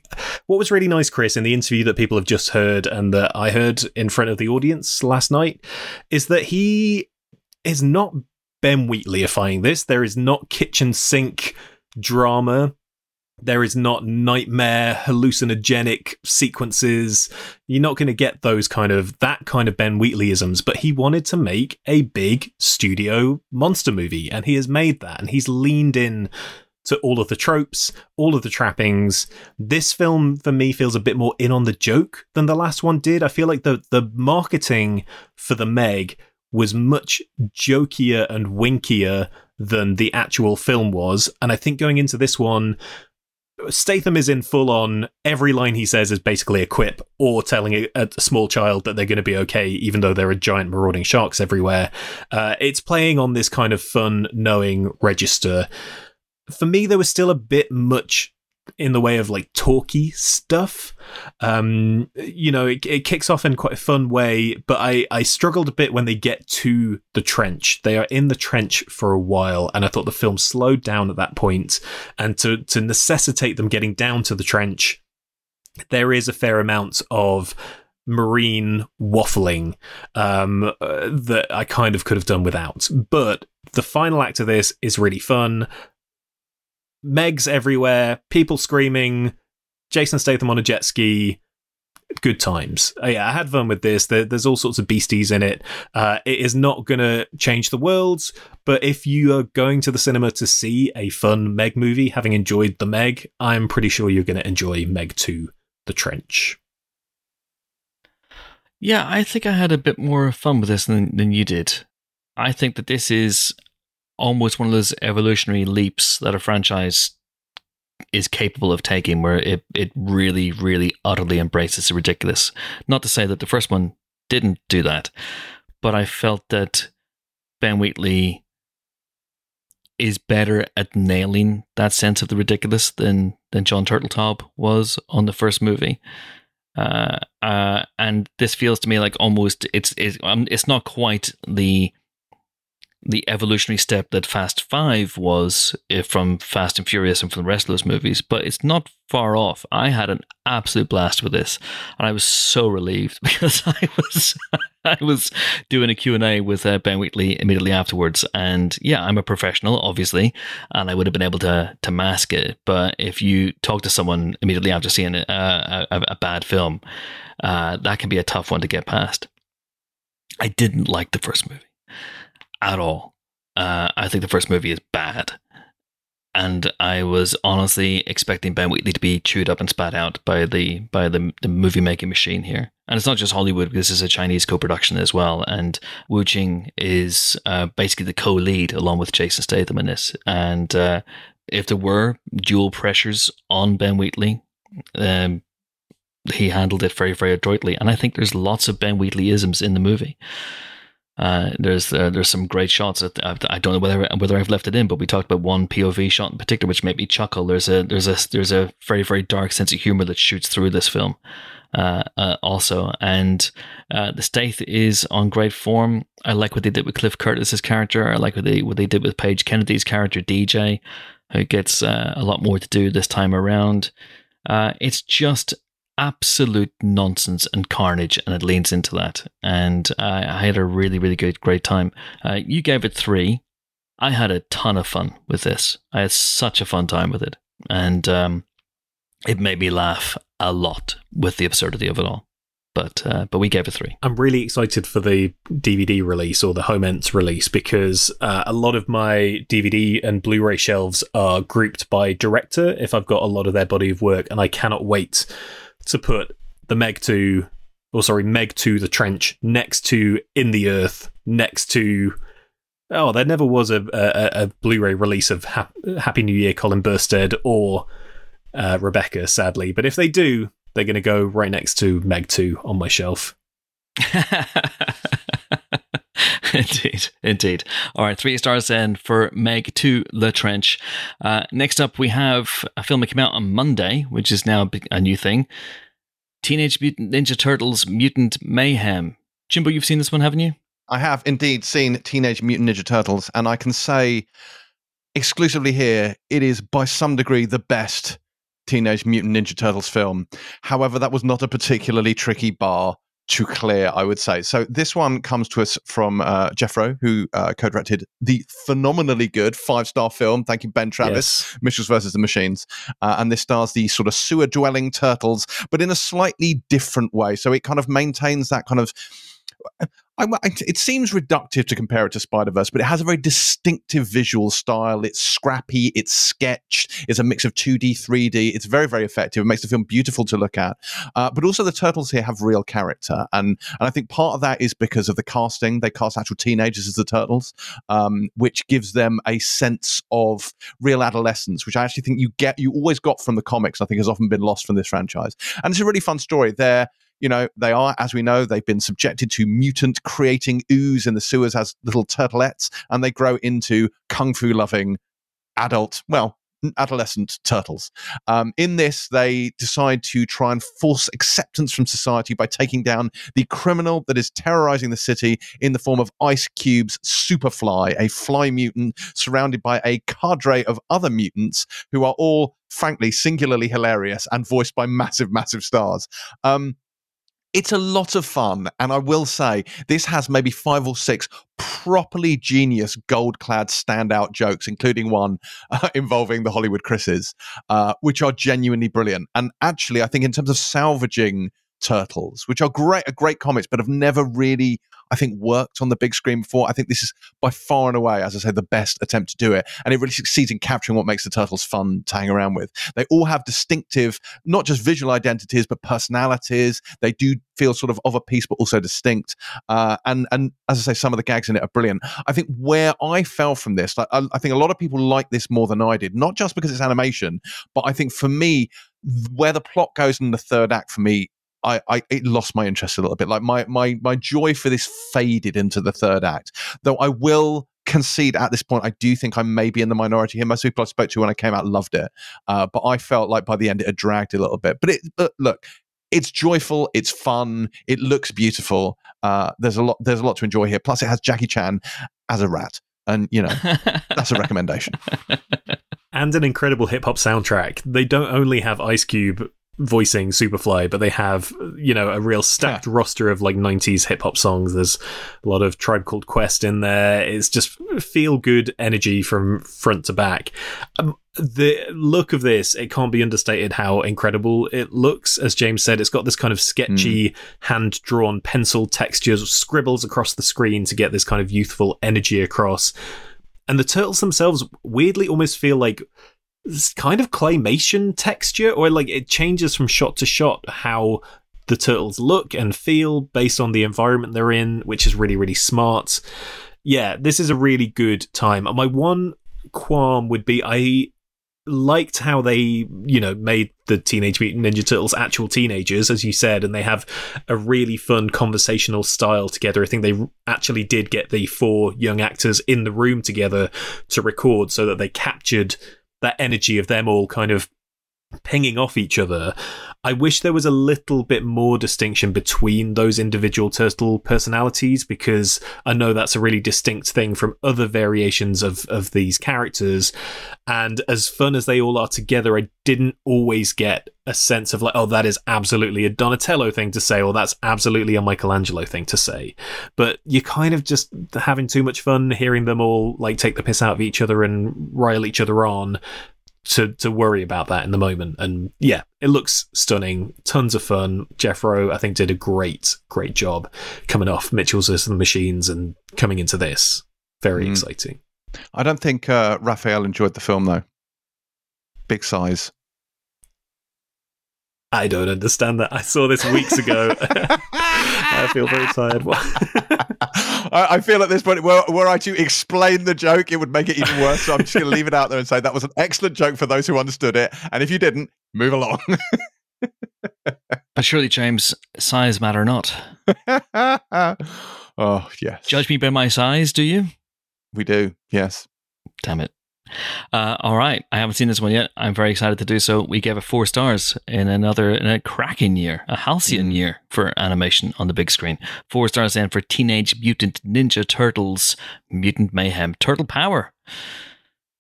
what was really nice, Chris, in the interview that people have just heard and that I heard in front of the audience last night, is that he is not Ben Wheatleyifying this. There is not kitchen sink drama. There is not nightmare hallucinogenic sequences. You're not going to get those kind of that kind of Ben Wheatleyisms, but he wanted to make a big studio monster movie and he has made that and he's leaned in to all of the tropes, all of the trappings. This film for me feels a bit more in on the joke than the last one did. I feel like the the marketing for the Meg was much jokier and winkier than the actual film was. And I think going into this one, Statham is in full on. Every line he says is basically a quip or telling a, a small child that they're going to be okay, even though there are giant marauding sharks everywhere. Uh, it's playing on this kind of fun, knowing register. For me, there was still a bit much in the way of like talky stuff. Um, you know, it, it kicks off in quite a fun way, but I, I struggled a bit when they get to the trench. They are in the trench for a while, and I thought the film slowed down at that point, and to to necessitate them getting down to the trench, there is a fair amount of marine waffling um, uh, that I kind of could have done without. But the final act of this is really fun. Megs everywhere, people screaming, Jason Statham on a jet ski. good times. Uh, yeah, I had fun with this. There, there's all sorts of beasties in it. Uh, it is not going to change the world, but if you are going to the cinema to see a fun Meg movie, having enjoyed the Meg, I'm pretty sure you're going to enjoy Meg 2, The Trench. Yeah, I think I had a bit more fun with this than, than you did. I think that this is almost one of those evolutionary leaps that a franchise is capable of taking where it, it really, really utterly embraces the ridiculous. Not to say that the first one didn't do that, but I felt that Ben Wheatley is better at nailing that sense of the ridiculous than than Jon Turteltaub was on the first movie. Uh, uh, and this feels to me like almost it's it's um, it's not quite the the evolutionary step that Fast Five was eh, from Fast and Furious and from the rest of those movies, but it's not far off. I had an absolute blast with this, and I was so relieved because I was I was doing a Q and A with uh, Ben Wheatley immediately afterwards, and yeah, I'm a professional, obviously, and I would have been able to to mask it. But if you talk to someone immediately after seeing a, a, a bad film, uh, that can be a tough one to get past. I didn't like the first movie at all. Uh, I think the first movie is bad. And I was honestly expecting Ben Wheatley to be chewed up and spat out by the by the, the movie making machine here. And it's not just Hollywood; this is a Chinese co-production as well. And Wu Jing is uh, basically the co-lead along with Jason Statham in this. And uh, if there were dual pressures on Ben Wheatley, um, he handled it very, very adroitly. And I think there's lots of Ben Wheatley isms in the movie. Uh, there's uh, there's some great shots. That I don't know whether whether I've left it in, but we talked about one POV shot in particular, which made me chuckle. There's a there's a there's a very very dark sense of humor that shoots through this film, uh, uh also, and uh, the Stath is on great form. I like what they did with Cliff Curtis's character. I like what they what they did with Page Kennedy's character DJ, who gets a lot more to do this time around. it's just absolute nonsense and carnage, and it leans into that. And uh, I had a really, really good, great time. Uh, you gave it three. I had a ton of fun with this. I had such a fun time with it, and um, it made me laugh a lot with the absurdity of it all. But uh, but we gave it three. I'm really excited for the DVD release or the Home Ents release because uh, a lot of my DVD and Blu-ray shelves are grouped by director. If I've got a lot of their body of work, and I cannot wait to put the Meg 2, or sorry, Meg 2 the Trench next to In the Earth, next to. Oh, there never was a, a, a Blu ray release of ha- Happy New Year, Colin Burstead, or uh, Rebecca, sadly. But if they do, they're going to go right next to Meg 2 on my shelf. indeed, indeed. All right, three stars then for Meg to Le Trench. Uh, next up, we have a film that came out on Monday, which is now a new thing Teenage Mutant Ninja Turtles Mutant Mayhem. Jimbo, you've seen this one, haven't you? I have indeed seen Teenage Mutant Ninja Turtles, and I can say exclusively here, it is by some degree the best Teenage Mutant Ninja Turtles film. However, that was not a particularly tricky bar to clear, I would say. So this one comes to us from uh, Jeff Rowe, who uh, co-directed the phenomenally good five-star film. Thank you, Ben Travis, yes. Mitchells versus the Machines, uh, and this stars the sort of sewer-dwelling turtles, but in a slightly different way. So it kind of maintains that kind of I, it seems reductive to compare it to Spider Verse, but it has a very distinctive visual style. It's scrappy, it's sketched, it's a mix of 2D, 3D. It's very, very effective. It makes the film beautiful to look at. Uh, but also, the turtles here have real character. And, and I think part of that is because of the casting. They cast actual teenagers as the turtles, um, which gives them a sense of real adolescence, which I actually think you get, you always got from the comics, I think has often been lost from this franchise. And it's a really fun story. They're, you know, they are, as we know, they've been subjected to mutant creating ooze in the sewers as little turtlettes, and they grow into kung fu loving adult, well, adolescent turtles. Um, in this, they decide to try and force acceptance from society by taking down the criminal that is terrorizing the city in the form of Ice Cube's Superfly, a fly mutant surrounded by a cadre of other mutants who are all, frankly, singularly hilarious and voiced by massive, massive stars. Um, it's a lot of fun. And I will say, this has maybe five or six properly genius gold clad standout jokes, including one uh, involving the Hollywood Chris's, uh, which are genuinely brilliant. And actually, I think in terms of salvaging Turtles, which are great, are great comics, but have never really, I think, worked on the big screen before. I think this is by far and away, as I say, the best attempt to do it, and it really succeeds in capturing what makes the Turtles fun to hang around with. They all have distinctive, not just visual identities, but personalities. They do feel sort of of a piece, but also distinct. Uh, and and as I say, some of the gags in it are brilliant. I think where I fell from this, like, I, I think a lot of people like this more than I did, not just because it's animation, but I think for me, where the plot goes in the third act for me I, I it lost my interest a little bit. Like my my my joy for this faded into the third act. Though I will concede at this point, I do think I may be in the minority here. Most people I spoke to when I came out loved it, uh, but I felt like by the end it had dragged a little bit. But it but look, it's joyful, it's fun, it looks beautiful. Uh, there's a lot there's a lot to enjoy here. Plus, it has Jackie Chan as a rat, and you know that's a recommendation. and an incredible hip hop soundtrack. They don't only have Ice Cube voicing Superfly, but they have, you know, a real stacked roster of like 90s hip hop songs. There's a lot of Tribe Called Quest in there. It's just feel good energy from front to back. Um, the look of this, it can't be understated how incredible it looks. As James said, it's got this kind of sketchy, mm. hand drawn pencil textures, scribbles across the screen to get this kind of youthful energy across. And the turtles themselves weirdly almost feel like kind of claymation texture, or like it changes from shot to shot how the turtles look and feel based on the environment they're in, which is really, really smart. Yeah, this is a really good time. My one qualm would be I liked how they, you know, made the Teenage Mutant Ninja Turtles actual teenagers, as you said, and they have a really fun conversational style together. I think they actually did get the four young actors in the room together to record so that they captured that energy of them all kind of pinging off each other. I wish there was a little bit more distinction between those individual turtle personalities because I know that's a really distinct thing from other variations of, of these characters. And as fun as they all are together, I didn't always get a sense of like, oh, that is absolutely a Donatello thing to say, or that's absolutely a Michelangelo thing to say. But you're kind of just having too much fun hearing them all like take the piss out of each other and rile each other on to to worry about that in the moment. And yeah, it looks stunning, tons of fun. Jeff Rowe, I think, did a great great job coming off Mitchell's vs. the Machines and coming into this. Very mm. exciting. I don't think uh, Raphael enjoyed the film though. Big size. I don't understand that. I saw this weeks ago. I feel very tired. I feel at this point, were, were I to explain the joke, it would make it even worse. So I'm just going to leave it out there and say that was an excellent joke for those who understood it. And if you didn't, move along. but surely, James, size matter not. oh, yes. Judge me by my size, do you? We do, yes. Damn it. Uh, all right, I haven't seen this one yet. I'm very excited to do so. We gave it four stars in another in a cracking year, a halcyon year for animation on the big screen. Four stars then for Teenage Mutant Ninja Turtles, Mutant Mayhem, Turtle Power,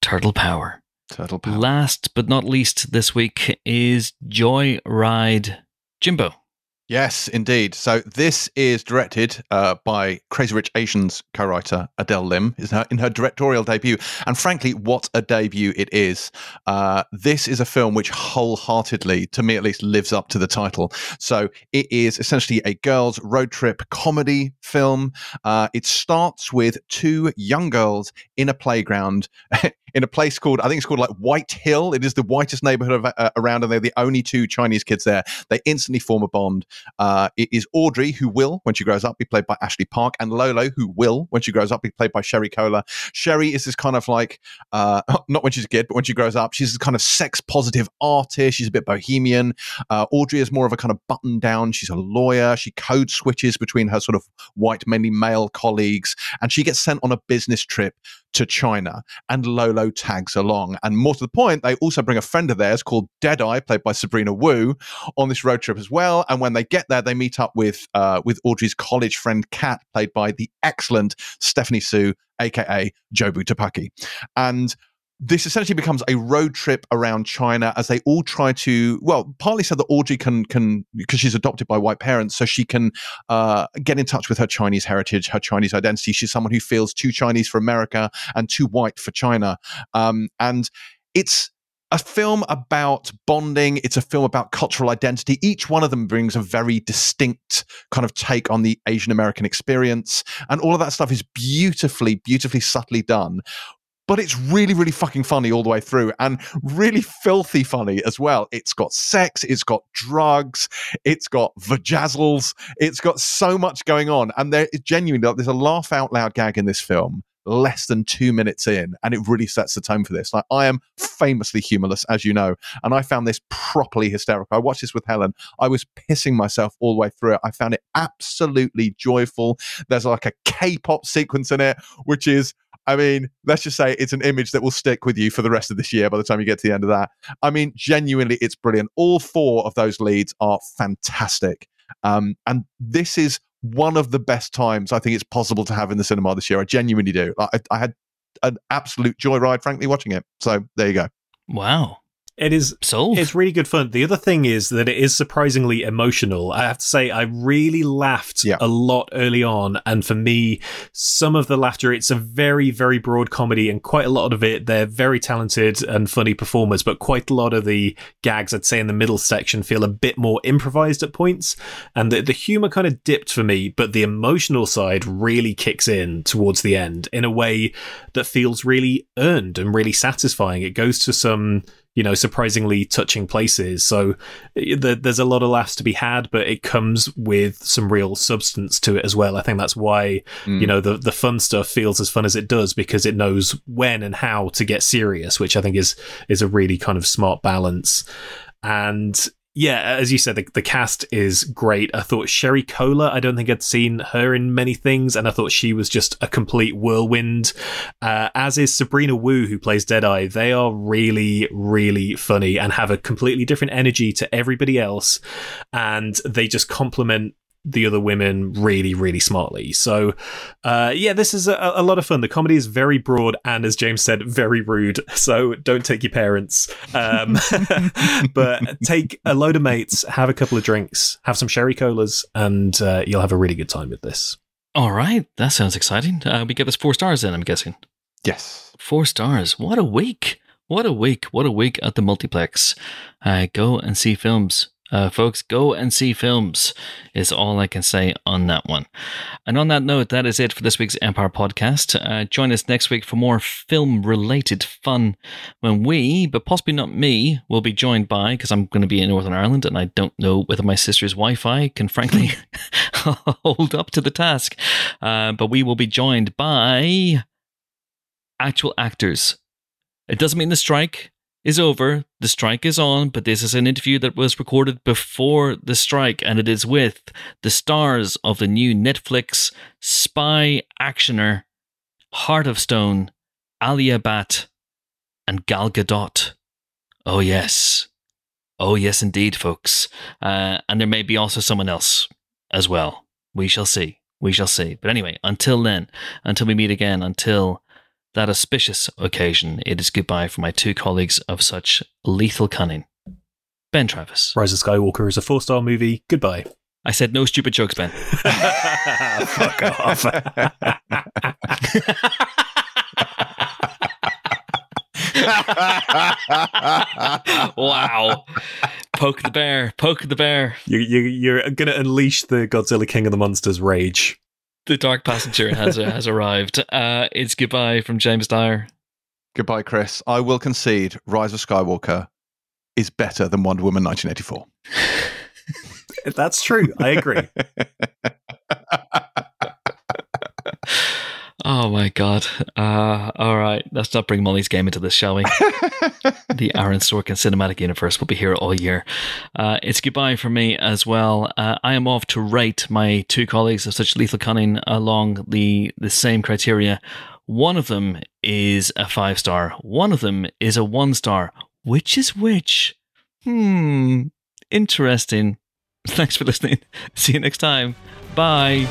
Turtle Power. Turtle Power. Last but not least, this week is Joy Ride Jimbo. Yes, indeed. So this is directed uh, by Crazy Rich Asians co-writer Adele Lim is her, in her directorial debut, and frankly, what a debut it is! Uh, this is a film which wholeheartedly, to me at least, lives up to the title. So it is essentially a girls' road trip comedy film. Uh, it starts with two young girls in a playground in a place called I think it's called like White Hill. It is the whitest neighborhood of, uh, around, and they're the only two Chinese kids there. They instantly form a bond. Uh, it is Audrey who will, when she grows up, be played by Ashley Park, and Lolo who will, when she grows up, be played by Sherry Cola. Sherry is this kind of like uh, not when she's a kid, but when she grows up, she's this kind of sex positive artist. She's a bit bohemian. Uh, Audrey is more of a kind of button down. She's a lawyer. She code switches between her sort of white, mainly male colleagues, and she gets sent on a business trip to China, and Lolo tags along. And more to the point, they also bring a friend of theirs called Deadeye, played by Sabrina Wu, on this road trip as well. And when they get there, they meet up with uh, with Audrey's college friend Kat, played by the excellent Stephanie Hsu, aka Jobu Tupaki. And this essentially becomes a road trip around China as they all try to, well, partly so that Audrey can, can because she's adopted by white parents, so she can uh, get in touch with her Chinese heritage, her Chinese identity. She's someone who feels too Chinese for America and too white for China. Um, and it's a film about bonding. It's a film about cultural identity. Each one of them brings a very distinct kind of take on the Asian American experience. And all of that stuff is beautifully, beautifully subtly done. But it's really, really fucking funny all the way through and really filthy funny as well. It's got sex, it's got drugs, it's got vajazzles, it's got so much going on. And there is genuinely, there's a laugh out loud gag in this film less than two minutes in, and it really sets the tone for this. Like I am famously humorless, as you know, and I found this properly hysterical. I watched this with Helen. I was pissing myself all the way through it. I found it absolutely joyful. There's like a K-pop sequence in it, which is I mean, let's just say it's an image that will stick with you for the rest of this year by the time you get to the end of that. I mean, genuinely, it's brilliant. All four of those leads are fantastic. Um, and this is one of the best times I think it's possible to have in the cinema this year. I genuinely do. I, I had an absolute joyride, frankly, watching it. So there you go. Wow. It is Sold. It's really good fun. The other thing is that it is surprisingly emotional. I have to say, I really laughed Yeah. a lot early on. And for me, some of the laughter, it's a very, very broad comedy, and quite a lot of it, they're very talented and funny performers, but quite a lot of the gags, I'd say, in the middle section feel a bit more improvised at points. And the, the humor kind of dipped for me, but the emotional side really kicks in towards the end in a way that feels really earned and really satisfying. It goes to some you know surprisingly touching places. So th- there's a lot of laughs to be had but it comes with some real substance to it as well. I think that's why Mm. you know the the fun stuff feels as fun as it does because it knows when and how to get serious which i think is is a really kind of smart balance. And yeah, as you said, the, the cast is great. I thought Sherry Cola, I don't think I'd seen her in many things, and I thought she was just a complete whirlwind. Uh, as is Sabrina Wu, who plays Deadeye. They are really, really funny and have a completely different energy to everybody else, and they just complement the other women really, really smartly. So, uh, yeah, this is a, a lot of fun. The comedy is very broad and, as James said, very rude. So don't take your parents. Um, but take a load of mates, have a couple of drinks, have some sherry colas, and uh, you'll have a really good time with this. All right. That sounds exciting. Uh, we get this four stars then, I'm guessing. Yes. Four stars. What a week. What a week. What a week at the multiplex. Uh, go and see films. Uh, folks, go and see films is all I can say on that one. And on that note, that is it for this week's Empire podcast. Uh, join us next week for more film related fun when we, but possibly not me, will be joined by, because I'm going to be in Northern Ireland and I don't know whether my sister's Wi Fi can frankly hold up to the task. Uh, but we will be joined by actual actors. It doesn't mean the strike is over. The strike is on, but this is an interview that was recorded before the strike, and it is with the stars of the new Netflix spy actioner Heart of Stone, Alia Bhatt, and Gal Gadot. Oh, yes. Oh, yes, indeed, folks. Uh, and there may be also someone else as well. We shall see. We shall see. But anyway, until then, until we meet again, until that auspicious occasion, it is goodbye for my two colleagues of such lethal cunning. Ben Travis. Rise of Skywalker is a four star movie. Goodbye. I said no stupid jokes, Ben. Fuck off. wow. Poke the bear. Poke the bear. you, you, you're going to unleash the Godzilla King of the Monsters rage. The dark passenger has has arrived. Uh, it's goodbye from James Dyer. Goodbye, Chris. I will concede Rise of Skywalker is better than Wonder Woman 1984. That's true. I agree. Oh my god. Uh, all right, let's not bring Molly's game into this, shall we? the Aaron Sorkin cinematic universe will be here all year. Uh, it's goodbye for me as well. Uh, I am off to rate my two colleagues of such lethal cunning along the the same criteria. One of them is a five star. One of them is a one star. Which is which? Hmm. Interesting. Thanks for listening. See you next time. Bye.